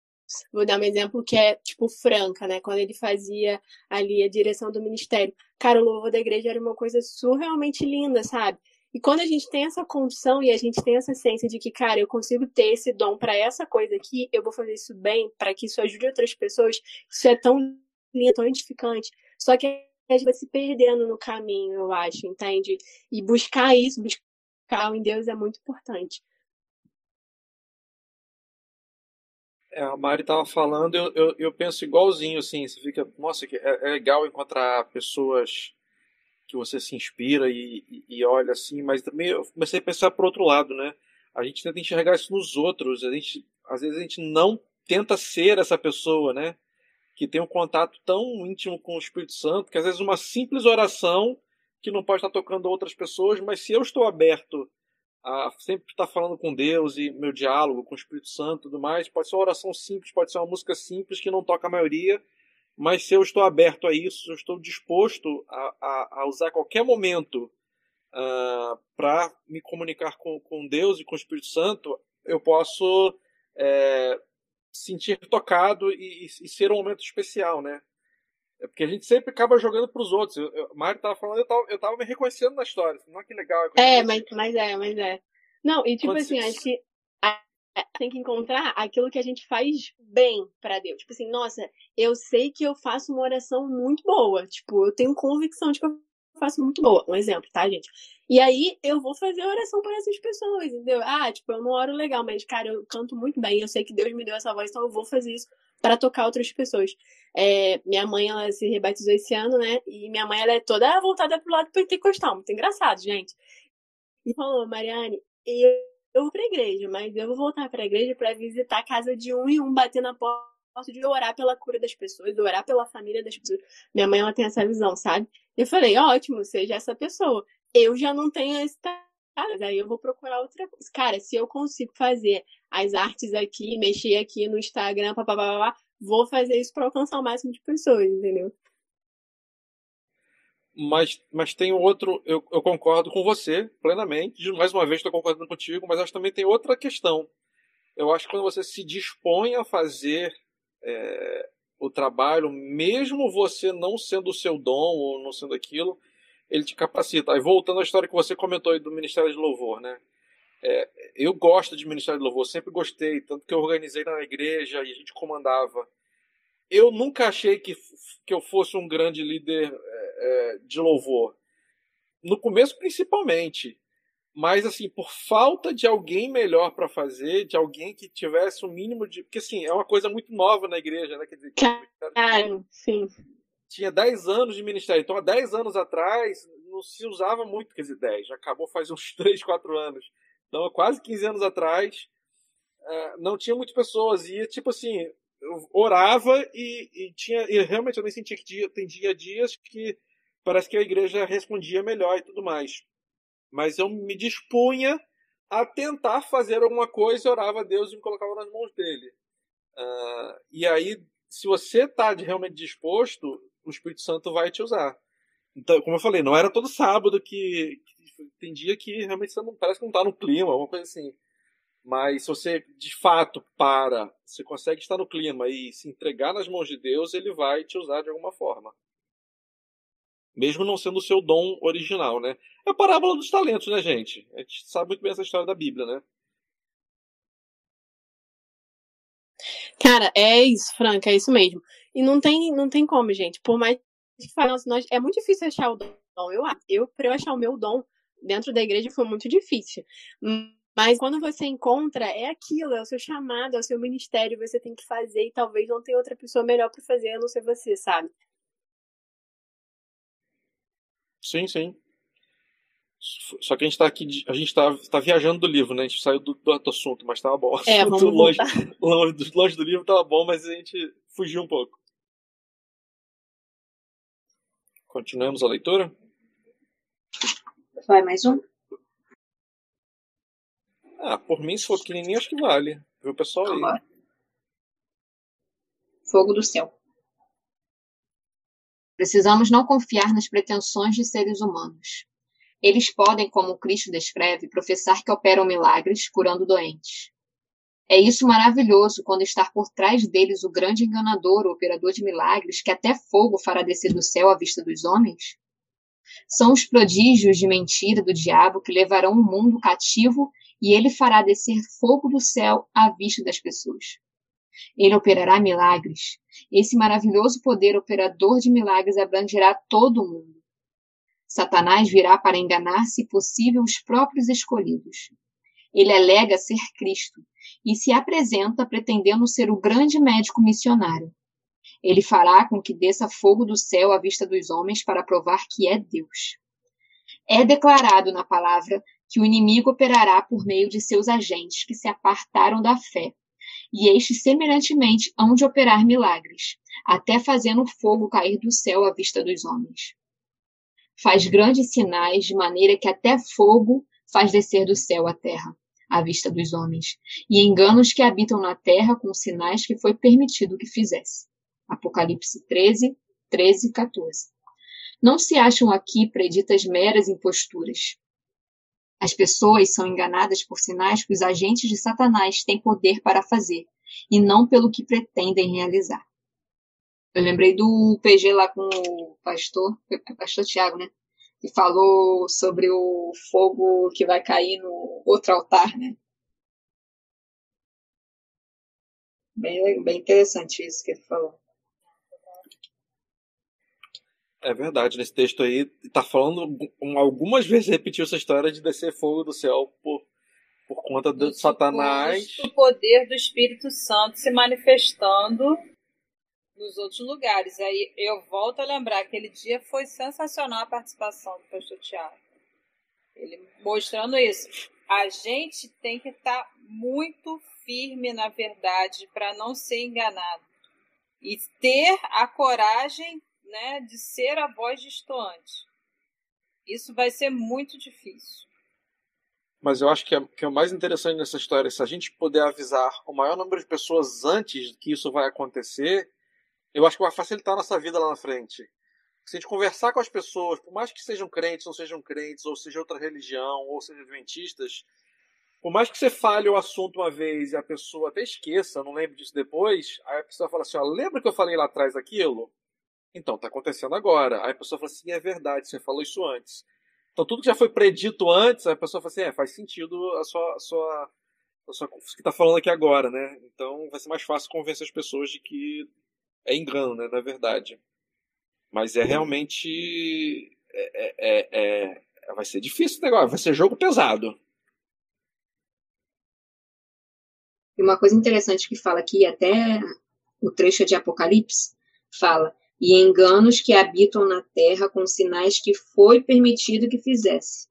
Vou dar um exemplo que é, tipo, Franca, né? Quando ele fazia ali a direção do ministério. Cara, o louvor da igreja era uma coisa surrealmente linda, sabe? E quando a gente tem essa condição e a gente tem essa ciência de que, cara, eu consigo ter esse dom para essa coisa aqui, eu vou fazer isso bem, para que isso ajude outras pessoas, isso é tão lindo, tão edificante. Só que a gente vai se perdendo no caminho, eu acho, entende? E buscar isso, buscar em Deus é muito importante. A Mari estava falando, eu, eu, eu, penso igualzinho, assim, você fica, nossa, é, é legal encontrar pessoas que você se inspira e, e, e, olha assim, mas também eu comecei a pensar por outro lado, né? A gente tenta enxergar isso nos outros, a gente, às vezes a gente não tenta ser essa pessoa, né? Que tem um contato tão íntimo com o Espírito Santo, que às vezes uma simples oração que não pode estar tocando outras pessoas, mas se eu estou aberto a sempre estar falando com Deus e meu diálogo com o Espírito Santo e tudo mais, pode ser uma oração simples, pode ser uma música simples que não toca a maioria, mas se eu estou aberto a isso, eu estou disposto a, a, a usar qualquer momento uh, ah, para me comunicar com, com Deus e com o Espírito Santo, eu posso é, sentir tocado e, e, ser um momento especial, né? É porque a gente sempre acaba jogando para os outros. Eu, eu, Mário estava falando, eu estava, eu tava me reconhecendo na história. Não é que legal. É, é mas, mas é, mas é. Não, e tipo Quando assim, acho que tem que encontrar aquilo que a gente faz bem para Deus. Tipo assim, nossa, eu sei que eu faço uma oração muito boa. Tipo, eu tenho convicção de que eu faço muito boa. Um exemplo, tá, gente? E aí eu vou fazer oração para essas pessoas, entendeu? Ah, tipo, eu não oro legal, mas, cara, eu canto muito bem. Eu sei que Deus me deu essa voz, então eu vou fazer isso para tocar outras pessoas. É, minha mãe, ela se rebatizou esse ano, né? E minha mãe, ela é toda voltada pro lado pentecostal. Muito engraçado, gente. E falou, Mariane, eu eu vou pra igreja, mas eu vou voltar pra igreja para visitar a casa de um e um, bater na porta de orar pela cura das pessoas, de orar pela família das pessoas. Minha mãe, ela tem essa visão, sabe? Eu falei, ótimo, seja essa pessoa. Eu já não tenho esse daí eu vou procurar outra coisa. Cara, se eu consigo fazer as artes aqui, mexer aqui no Instagram, papapá, vou fazer isso para alcançar o máximo de pessoas, entendeu? Mas, mas tem outro, eu, eu concordo com você plenamente. Mais uma vez estou concordando contigo, mas acho que também tem outra questão. Eu acho que quando você se dispõe a fazer é, o trabalho, mesmo você não sendo o seu dom ou não sendo aquilo, ele te capacita. Aí voltando à história que você comentou aí do Ministério de Louvor, né? É, eu gosto de Ministério de Louvor, sempre gostei, tanto que eu organizei na igreja e a gente comandava. Eu nunca achei que, que eu fosse um grande líder é, é, de louvor. No começo, principalmente. Mas, assim, por falta de alguém melhor para fazer, de alguém que tivesse o um mínimo de. Porque, assim, é uma coisa muito nova na igreja, né? Quer dizer, sim. Tinha 10 anos de ministério. Então, há 10 anos atrás, não se usava muito, quer dizer, 10, já acabou faz uns 3, 4 anos. Então, quase 15 anos atrás, é, não tinha muitas pessoas. E, tipo assim, eu orava e, e tinha. E realmente eu nem sentia que dia, tem dia dias que parece que a igreja respondia melhor e tudo mais. Mas eu me dispunha a tentar fazer alguma coisa, orava a Deus e me colocava nas mãos dele. Uh, e aí, se você está realmente disposto, o Espírito Santo vai te usar. Então, como eu falei, não era todo sábado que, que tem dia que realmente você não parece que não está no clima, alguma coisa assim. Mas se você de fato para, você consegue estar no clima e se entregar nas mãos de Deus, ele vai te usar de alguma forma. Mesmo não sendo o seu dom original, né? É a parábola dos talentos, né, gente? A gente sabe muito bem essa história da Bíblia, né? Cara, é isso, Franca, é isso mesmo. E não tem, não tem como, gente. Por mais que fale, nós, é muito difícil achar o dom. Eu, eu, pra eu achar o meu dom dentro da igreja foi muito difícil. Mas quando você encontra, é aquilo, é o seu chamado, é o seu ministério, você tem que fazer e talvez não tenha outra pessoa melhor para fazer a não ser você, sabe? Sim, sim. Só que a gente tá aqui, a gente tá, tá viajando do livro, né? A gente saiu do, do assunto, mas tava bom. É, vamos longe, longe, longe do livro tava bom, mas a gente fugiu um pouco. Continuamos a leitura? Vai mais um? Ah, por mim, se for pequenininho, acho que vale. Viu, pessoal aí? Fogo do céu. Precisamos não confiar nas pretensões de seres humanos. Eles podem, como Cristo descreve, professar que operam milagres, curando doentes. É isso maravilhoso quando está por trás deles o grande enganador, o operador de milagres, que até fogo fará descer do céu à vista dos homens? São os prodígios de mentira do diabo que levarão o mundo cativo e ele fará descer fogo do céu à vista das pessoas. Ele operará milagres. Esse maravilhoso poder operador de milagres abrangerá todo o mundo. Satanás virá para enganar, se possível, os próprios escolhidos. Ele alega ser Cristo e se apresenta pretendendo ser o grande médico missionário. Ele fará com que desça fogo do céu à vista dos homens para provar que é Deus. É declarado na palavra que o inimigo operará por meio de seus agentes que se apartaram da fé, e estes semelhantemente hão de operar milagres, até fazendo fogo cair do céu à vista dos homens. Faz grandes sinais, de maneira que até fogo faz descer do céu à terra, à vista dos homens, e enganos que habitam na terra com sinais que foi permitido que fizesse. Apocalipse 13, 13 14. Não se acham aqui preditas meras imposturas, as pessoas são enganadas por sinais que os agentes de Satanás têm poder para fazer, e não pelo que pretendem realizar. Eu lembrei do PG lá com o pastor, pastor Tiago, né? Que falou sobre o fogo que vai cair no outro altar, né? Bem, bem interessante isso que ele falou. É verdade, nesse texto aí tá falando algumas vezes repetiu essa história de descer fogo do céu por, por conta do, tipo, Satanás. O poder do Espírito Santo se manifestando nos outros lugares. Aí eu volto a lembrar, aquele dia foi sensacional a participação do pastor Tiago. Ele mostrando isso. A gente tem que estar tá muito firme na verdade para não ser enganado. E ter a coragem né, de ser a voz distoante. Isso vai ser muito difícil. Mas eu acho que é, que é o mais interessante nessa história, se a gente puder avisar o maior número de pessoas antes que isso vai acontecer, eu acho que vai facilitar a nossa vida lá na frente. Se a gente conversar com as pessoas, por mais que sejam crentes, não sejam crentes, ou seja outra religião, ou sejam adventistas, por mais que você fale o assunto uma vez e a pessoa até esqueça, não lembre disso depois, aí a pessoa fala assim, ó, lembra que eu falei lá atrás aquilo? Então, está acontecendo agora. Aí a pessoa fala assim, é verdade, você falou isso antes. Então, tudo que já foi predito antes, a pessoa fala assim, é, faz sentido a sua, a sua, a sua que está falando aqui agora, né? Então, vai ser mais fácil convencer as pessoas de que é engano, né? Na verdade. Mas é realmente. É, é, é, é vai ser difícil o negócio, vai ser jogo pesado. E uma coisa interessante que fala aqui, até o trecho de Apocalipse, fala: e enganos que habitam na terra com sinais que foi permitido que fizesse.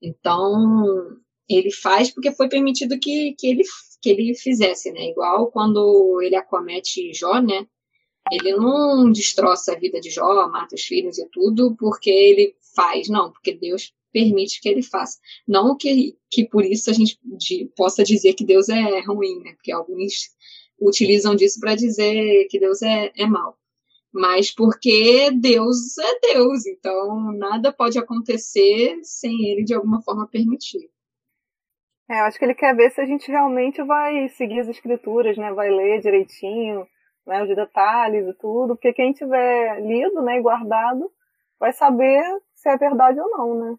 Então, ele faz porque foi permitido que, que, ele, que ele fizesse, né? Igual quando ele acomete Jó, né? Ele não destroça a vida de Jó, mata os filhos e tudo porque ele faz, não, porque Deus permite que ele faça. Não que, que por isso a gente de, possa dizer que Deus é ruim, né? Porque alguns utilizam disso para dizer que Deus é, é mau mas porque Deus é Deus, então nada pode acontecer sem ele de alguma forma permitir. É, eu acho que ele quer ver se a gente realmente vai seguir as escrituras, né? Vai ler direitinho, né? Os detalhes e tudo, porque quem tiver lido, né, e guardado, vai saber se é verdade ou não, né?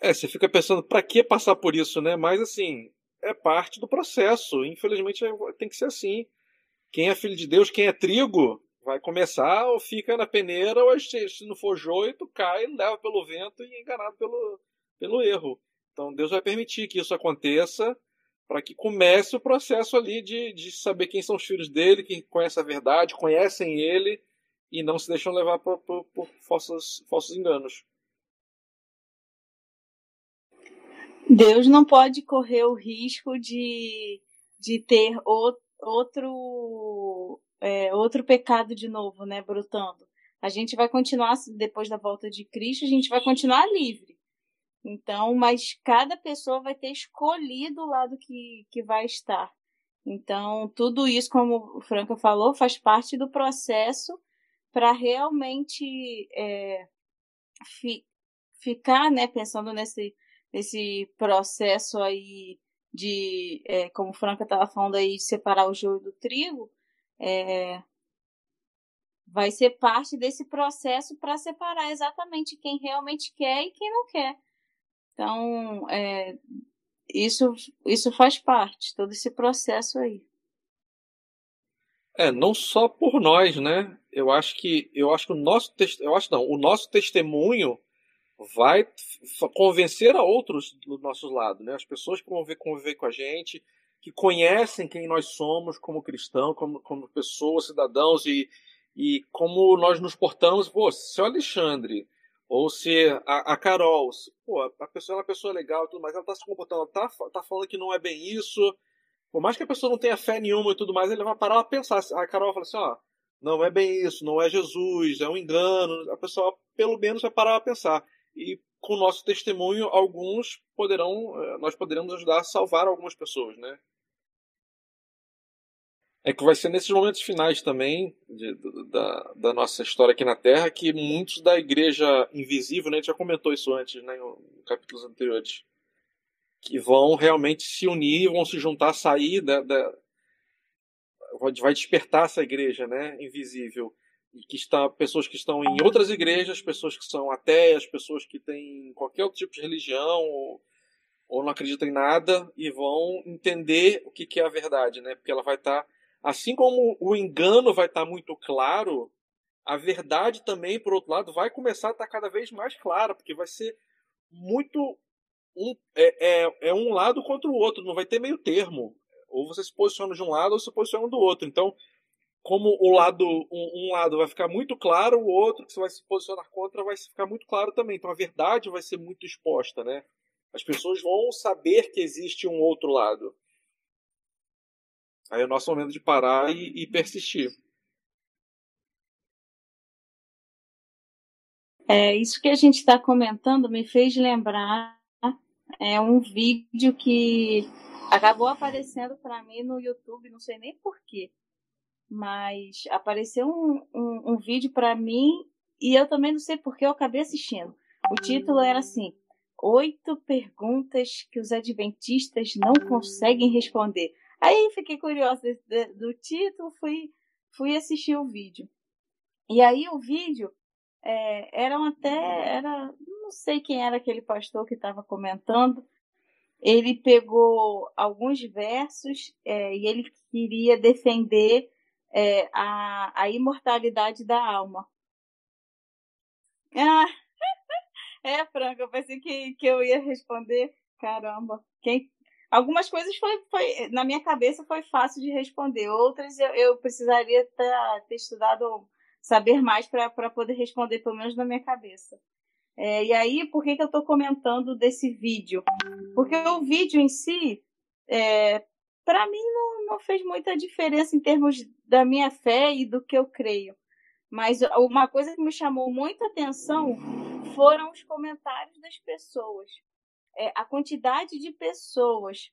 É, você fica pensando, para que passar por isso, né? Mas assim, é parte do processo. Infelizmente tem que ser assim. Quem é filho de Deus, quem é trigo, vai começar ou fica na peneira, ou se não for joio, tu cai, leva pelo vento e é enganado pelo, pelo erro. Então Deus vai permitir que isso aconteça para que comece o processo ali de, de saber quem são os filhos dele, quem conhece a verdade, conhecem ele e não se deixam levar por, por, por falsos, falsos enganos. Deus não pode correr o risco de, de ter outro é, outro pecado de novo, né, brotando. A gente vai continuar depois da volta de Cristo, a gente vai continuar livre. Então, mas cada pessoa vai ter escolhido o lado que, que vai estar. Então, tudo isso, como o Franca falou, faz parte do processo para realmente é, fi, ficar, né, pensando nesse, nesse processo aí de, é, como Franca estava falando aí, separar o joio do trigo, é, vai ser parte desse processo para separar exatamente quem realmente quer e quem não quer. Então, é, isso, isso faz parte, todo esse processo aí. É, não só por nós, né? Eu acho que eu acho que o nosso eu acho não, o nosso testemunho vai convencer a outros do nosso lado, né? As pessoas que vão conviver com a gente, que conhecem quem nós somos como cristãos, como, como pessoas, cidadãos e, e como nós nos portamos. Pô, se o Alexandre ou se a, a Carol, se, pô, a pessoa é uma pessoa legal e tudo mais, ela está se comportando, ela tá, tá falando que não é bem isso. Por mais que a pessoa não tenha fé nenhuma e tudo mais, ele vai parar a pensar. A Carol fala assim, ó, não é bem isso, não é Jesus, é um engano. A pessoa, pelo menos, vai parar a pensar e com o nosso testemunho alguns poderão eh, nós poderemos ajudar a salvar algumas pessoas, né? É que vai ser nesses momentos finais também de, da, da nossa história aqui na Terra que muitos da igreja invisível, né, a gente já comentou isso antes, né, em capítulos anteriores, que vão realmente se unir, vão se juntar, sair da, da vai despertar essa igreja, né, invisível que está pessoas que estão em outras igrejas, pessoas que são ateias, pessoas que têm qualquer outro tipo de religião ou, ou não acreditam em nada e vão entender o que, que é a verdade, né? Porque ela vai estar, tá, assim como o engano vai estar tá muito claro, a verdade também, por outro lado, vai começar a estar tá cada vez mais clara, porque vai ser muito um, é, é, é um lado contra o outro, não vai ter meio termo. Ou você se posiciona de um lado ou se posiciona do outro. Então, como o lado um, um, lado vai ficar muito claro, o outro que você vai se posicionar contra vai ficar muito claro também. Então a verdade vai ser muito exposta, né? As pessoas vão saber que existe um outro lado. Aí é o nosso momento de parar e, e persistir. É, isso que a gente está comentando me fez lembrar é um vídeo que acabou aparecendo para mim no YouTube, não sei nem porquê mas apareceu um, um, um vídeo para mim e eu também não sei porque eu acabei assistindo. O título era assim: Oito perguntas que os adventistas não conseguem responder. Aí fiquei curiosa do título, fui, fui assistir o vídeo. E aí o vídeo é, eram até era não sei quem era aquele pastor que estava comentando. Ele pegou alguns versos é, e ele queria defender é, a, a imortalidade da alma. Ah, é, Franca, eu pensei que, que eu ia responder. Caramba, quem... algumas coisas foi, foi na minha cabeça foi fácil de responder, outras eu, eu precisaria ter, estudado, saber mais para poder responder, pelo menos na minha cabeça. É, e aí, por que, que eu estou comentando desse vídeo? Porque o vídeo em si, é, para mim, não, não fez muita diferença em termos da minha fé e do que eu creio. Mas uma coisa que me chamou muita atenção foram os comentários das pessoas. É, a quantidade de pessoas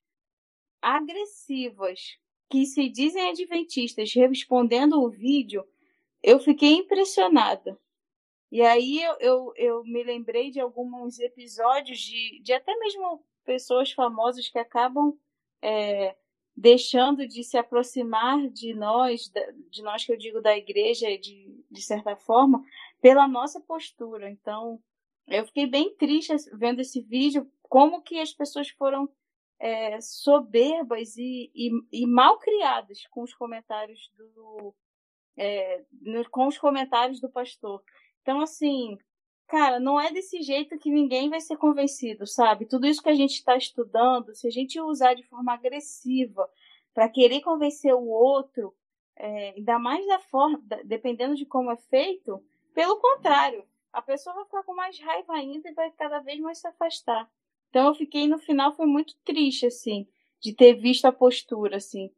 agressivas que se dizem adventistas respondendo o vídeo, eu fiquei impressionada. E aí eu, eu, eu me lembrei de alguns episódios de, de até mesmo pessoas famosas que acabam é, deixando de se aproximar de nós, de nós que eu digo da igreja, de, de certa forma, pela nossa postura. Então, eu fiquei bem triste vendo esse vídeo, como que as pessoas foram é, soberbas e, e, e, mal criadas com os comentários do é, com os comentários do pastor. Então, assim, cara, não é desse jeito que ninguém vai ser convencido, sabe? Tudo isso que a gente está estudando, se a gente usar de forma agressiva para querer convencer o outro, é, ainda mais da forma, dependendo de como é feito, pelo contrário, a pessoa vai ficar com mais raiva ainda e vai cada vez mais se afastar. Então eu fiquei no final foi muito triste assim de ter visto a postura assim.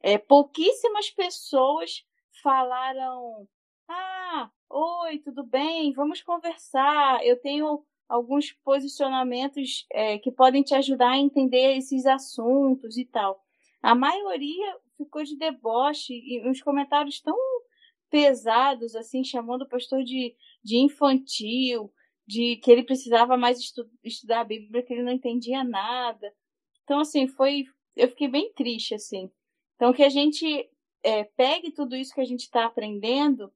É, pouquíssimas pessoas falaram: "Ah, Oi, tudo bem? Vamos conversar. Eu tenho alguns posicionamentos é, que podem te ajudar a entender esses assuntos e tal. A maioria ficou de deboche e uns comentários tão pesados, assim, chamando o pastor de, de infantil, de que ele precisava mais estu estudar a Bíblia, que ele não entendia nada. Então, assim, foi. Eu fiquei bem triste, assim. Então, que a gente é, pegue tudo isso que a gente está aprendendo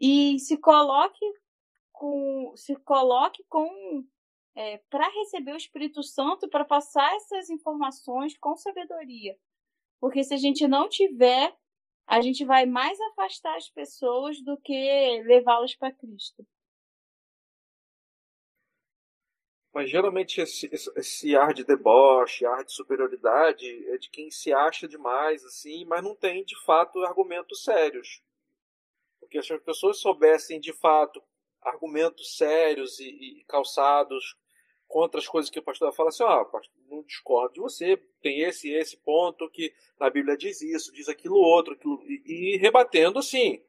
e se coloque com se coloque com é, para receber o Espírito Santo para passar essas informações com sabedoria porque se a gente não tiver a gente vai mais afastar as pessoas do que levá-las para Cristo mas geralmente esse, esse, ar de deboche, ar de superioridade é de quem se acha demais assim, mas não tem de fato argumentos sérios. Porque se as pessoas soubessem de fato argumentos sérios e, e calçados contra as coisas que o pastor fala assim, ó, oh, não discordo de você, tem esse esse ponto que na Bíblia diz isso, diz aquilo outro, aquilo, e, e rebatendo assim,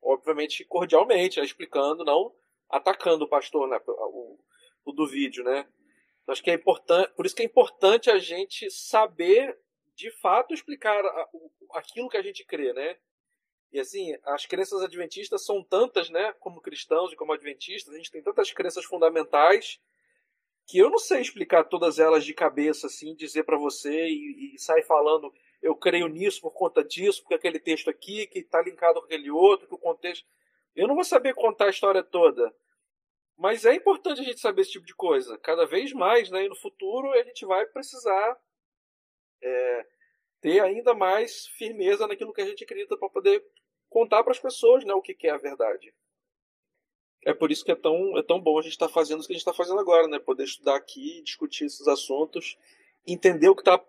obviamente cordialmente, explicando, não atacando o pastor, né, o, o do vídeo, né? Acho que é importante, por isso que é importante a gente saber de fato explicar aquilo que a gente crê, né? E assim, as crenças adventistas são tantas, né? Como cristãos e como adventistas, a gente tem tantas crenças fundamentais que eu não sei explicar todas elas de cabeça, assim, dizer para você e, e sair falando, eu creio nisso por conta disso, porque aquele texto aqui que está linkado com aquele outro, que o contexto. Eu não vou saber contar a história toda. Mas é importante a gente saber esse tipo de coisa. Cada vez mais, né? E no futuro a gente vai precisar é, ter ainda mais firmeza naquilo que a gente acredita para poder contar para as pessoas né, o que, que é a verdade. É por isso que é tão, é tão bom a gente estar tá fazendo o que a gente está fazendo agora, né? Poder estudar aqui, discutir esses assuntos, entender o que está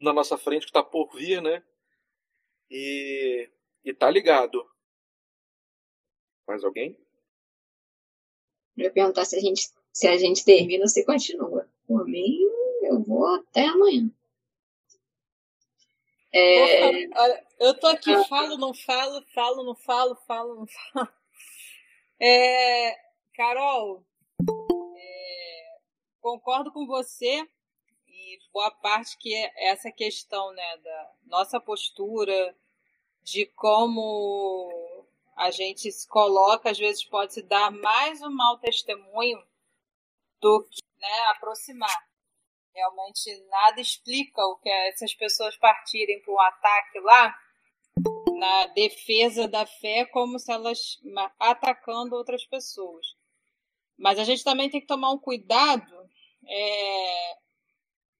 na nossa frente, o que está por vir, né? E, e tá ligado. Mais alguém? Ia perguntar se a gente, se a gente termina ou se continua. Por mim, eu vou até amanhã. É... Olha, eu tô aqui, falo, não falo, falo, não falo, falo, não falo. É, Carol, é, concordo com você e boa parte que é essa questão né, da nossa postura de como a gente se coloca, às vezes pode se dar mais um mau testemunho do que né, aproximar. Realmente nada explica o que é essas pessoas partirem para um ataque lá na defesa da fé como se elas atacando outras pessoas. Mas a gente também tem que tomar um cuidado é,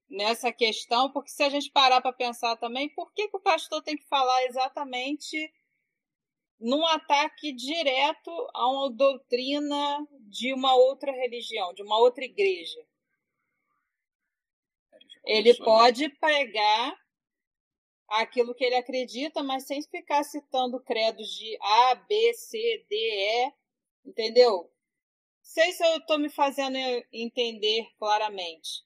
nessa questão, porque se a gente parar para pensar também, por que, que o pastor tem que falar exatamente num ataque direto a uma doutrina de uma outra religião, de uma outra igreja? Ele pode pregar aquilo que ele acredita, mas sem ficar citando credos de A, B, C, D, E, entendeu? Sei se eu estou me fazendo entender claramente.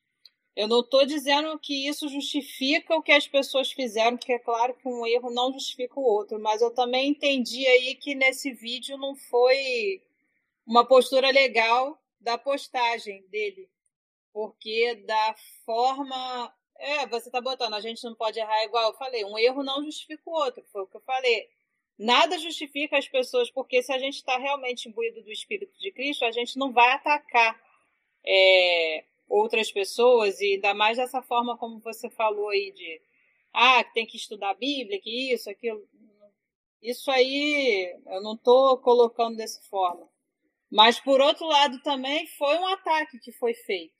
Eu não estou dizendo que isso justifica o que as pessoas fizeram, porque é claro que um erro não justifica o outro, mas eu também entendi aí que nesse vídeo não foi uma postura legal da postagem dele, porque da forma é, você tá botando, a gente não pode errar igual eu falei. Um erro não justifica o outro, foi o que eu falei. Nada justifica as pessoas, porque se a gente está realmente imbuído do Espírito de Cristo, a gente não vai atacar é, outras pessoas, e ainda mais dessa forma como você falou aí de ah, que tem que estudar a Bíblia, que isso, aquilo. Isso aí eu não estou colocando dessa forma. Mas, por outro lado, também foi um ataque que foi feito.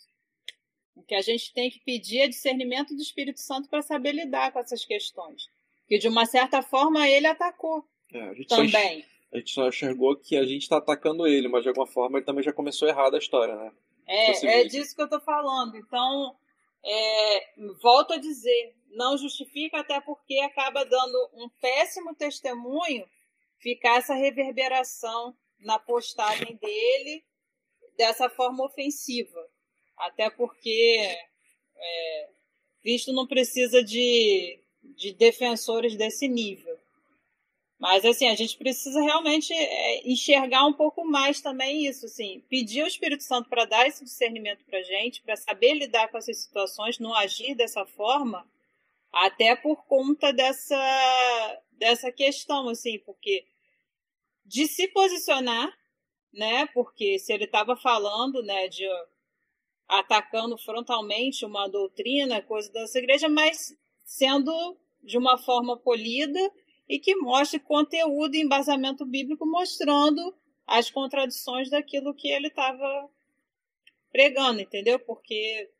O que a gente tem que pedir é discernimento do Espírito Santo para saber lidar com essas questões. Que de uma certa forma ele atacou é, também. Só, a gente só enxergou que a gente está atacando ele, mas de alguma forma ele também já começou errado a história, né? É, é disso que eu estou falando. Então, é, volto a dizer, não justifica, até porque acaba dando um péssimo testemunho ficar essa reverberação na postagem dele dessa forma ofensiva. Até porque é, Cristo não precisa de, de defensores desse nível. Mas assim, a gente precisa realmente é, enxergar um pouco mais também isso, assim, pedir ao Espírito Santo para dar esse discernimento para gente, para saber lidar com essas situações, não agir dessa forma, até por conta dessa dessa questão, assim, porque de se posicionar, né? Porque se ele estava falando, né, de atacando frontalmente uma doutrina, coisa dessa igreja, mas sendo de uma forma polida e que mostre conteúdo e embasamento bíblico mostrando as contradições daquilo que ele estava pregando, entendeu? Porque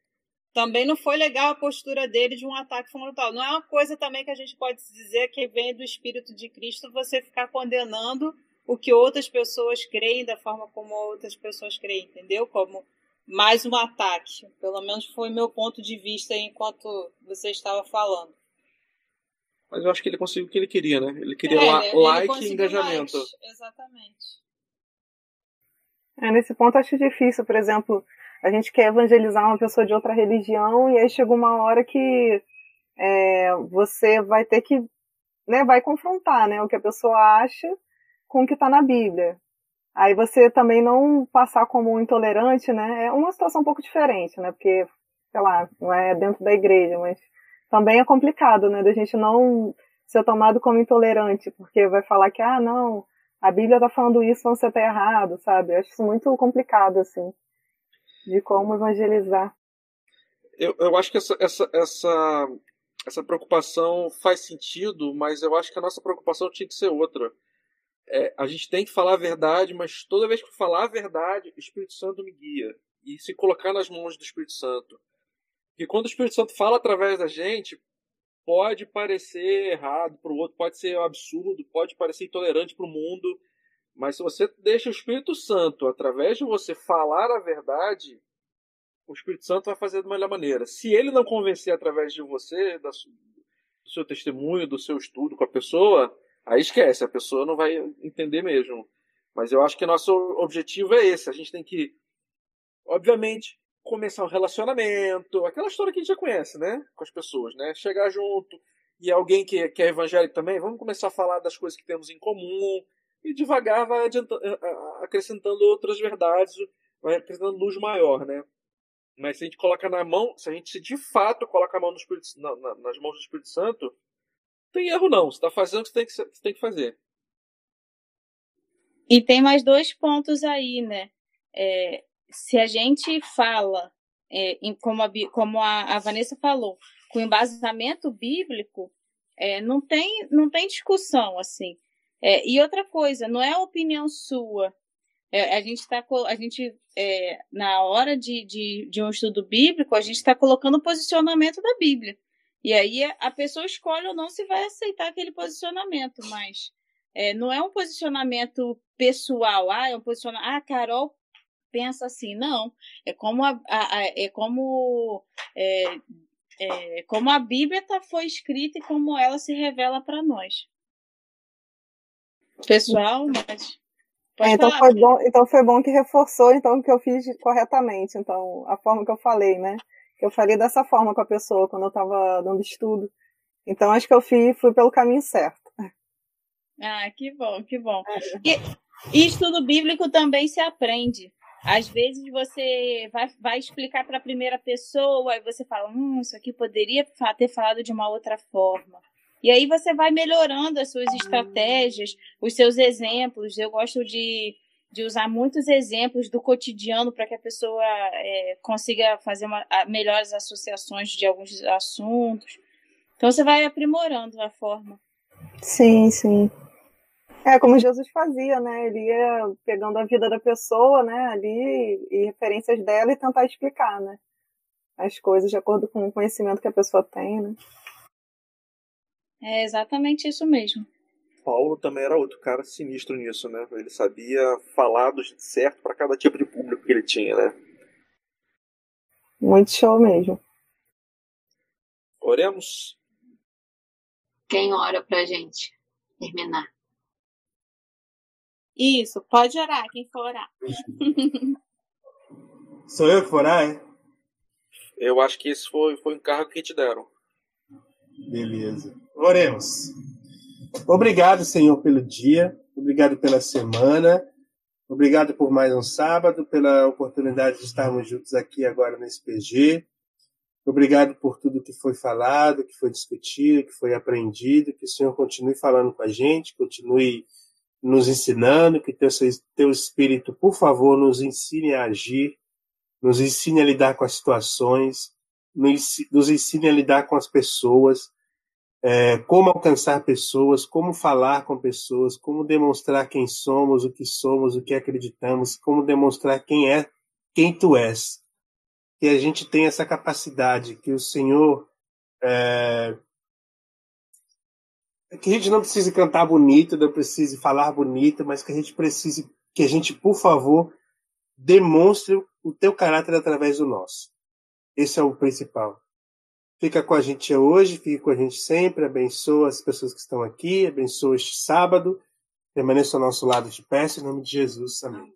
também não foi legal a postura dele de um ataque frontal. Não é uma coisa também que a gente pode dizer que vem do Espírito de Cristo você ficar condenando o que outras pessoas creem da forma como outras pessoas creem, entendeu? Como mais um ataque. Pelo menos foi meu ponto de vista enquanto você estava falando. Mas eu acho que ele conseguiu o que ele queria, né? Ele queria é, ele like e engajamento. Mais. Exatamente. É, nesse ponto acho difícil, por exemplo, a gente quer evangelizar uma pessoa de outra religião e aí chega uma hora que é, você vai ter que, né, vai confrontar, né, o que a pessoa acha com o que está na Bíblia. Aí você também não passar como um intolerante, né? É uma situação um pouco diferente, né? Porque, sei lá, não é dentro da igreja, mas também é complicado, né? Da gente não ser tomado como intolerante, porque vai falar que, ah, não, a Bíblia tá falando isso, então você tá errado, sabe? Eu acho isso muito complicado, assim, de como evangelizar. Eu, eu acho que essa, essa, essa, essa preocupação faz sentido, mas eu acho que a nossa preocupação tinha que ser outra é, a gente tem que falar a verdade, mas toda vez que falar a verdade, o Espírito Santo me guia. E se colocar nas mãos do Espírito Santo. Porque quando o Espírito Santo fala através da gente, pode parecer errado para o outro, pode ser absurdo, pode parecer intolerante para o mundo. Mas se você deixa o Espírito Santo, através de você falar a verdade, o Espírito Santo vai fazer da melhor maneira. Se ele não convencer através de você, do seu testemunho, do seu estudo com a pessoa, Aí esquece, a pessoa não vai entender mesmo. Mas eu acho que nosso objetivo é esse. A gente tem que, obviamente, começar um relacionamento, aquela história que a gente já conhece, né? Com as pessoas, né? Chegar junto e alguém que, que é evangélico também, vamos começar a falar das coisas que temos em comum e devagar vai acrescentando outras verdades, vai acrescentando luz maior, né? Mas se a gente coloca na mão, se a gente de fato coloca a mão Espírito, na, na, nas mãos do Espírito Santo, tem erro não. Você está fazendo o que tem que, você tem que fazer. E tem mais dois pontos aí, né? É, se a gente fala, é, em, como, a, como a, a, Vanessa falou, com embasamento bíblico, é, não, tem, não tem discussão, assim. É, e outra coisa, não é opinião sua. É, a gente está, a gente, é, na hora de, de, de um estudo bíblico, a gente está colocando o posicionamento da Bíblia. E aí a pessoa escolhe ou não se vai aceitar aquele posicionamento, mas é, não é um posicionamento pessoal. Ah, é um posicionamento. Ah, Carol pensa assim. Não. É como a, a, a é como é, é, como a Bíblia tá, foi escrita e como ela se revela para nós. Pessoal, mas. É, então, foi bom, então foi bom que reforçou então que eu fiz corretamente, então a forma que eu falei, né? Eu falei dessa forma com a pessoa quando eu estava dando estudo. Então acho que eu fui, fui pelo caminho certo. Ah, que bom, que bom. É. E, e estudo bíblico também se aprende. Às vezes você vai, vai explicar para a primeira pessoa e você fala, hum, isso aqui poderia ter falado de uma outra forma. E aí você vai melhorando as suas estratégias, os seus exemplos. Eu gosto de, de usar muitos exemplos do cotidiano para que a pessoa é, consiga fazer uma, melhores associações de alguns assuntos. Então você vai aprimorando a forma. Sim, sim. É, como Jesus fazia, né? Ele ia pegando a vida da pessoa, né, ali, e referências dela e tentar explicar, né? As coisas de acordo com o conhecimento que a pessoa tem, né? É exatamente isso mesmo. Paulo também era outro cara sinistro nisso, né? Ele sabia falar do certo para cada tipo de público que ele tinha, né? Muito show mesmo. Oremos. Quem ora pra gente terminar? Isso, pode orar, quem for orar. Sou eu que for orar, é? Eu acho que esse foi, foi um cargo que te deram. Beleza. Oremos. Obrigado, Senhor, pelo dia. Obrigado pela semana. Obrigado por mais um sábado, pela oportunidade de estarmos juntos aqui agora nesse PG. Obrigado por tudo que foi falado, que foi discutido, que foi aprendido. Que o Senhor continue falando com a gente, continue nos ensinando, que teu, teu Espírito, por favor, nos ensine a agir, nos ensine a lidar com as situações, nos, ensine a lidar com as pessoas, é, como alcançar pessoas, como falar com pessoas, como demonstrar quem somos, o que somos, o que acreditamos, como demonstrar quem é, quem tu és. Que a gente tenha essa capacidade, que o Senhor é que a gente não precise cantar bonito, não precise falar bonito, mas que a gente precise, que a gente, por favor, demonstre o teu caráter através do nosso. Esse é o principal. Fica com a gente hoje, fica com a gente sempre, abençoa as pessoas que estão aqui, abençoa este sábado, permaneça ao nosso lado de pé, em nome de Jesus. Amém.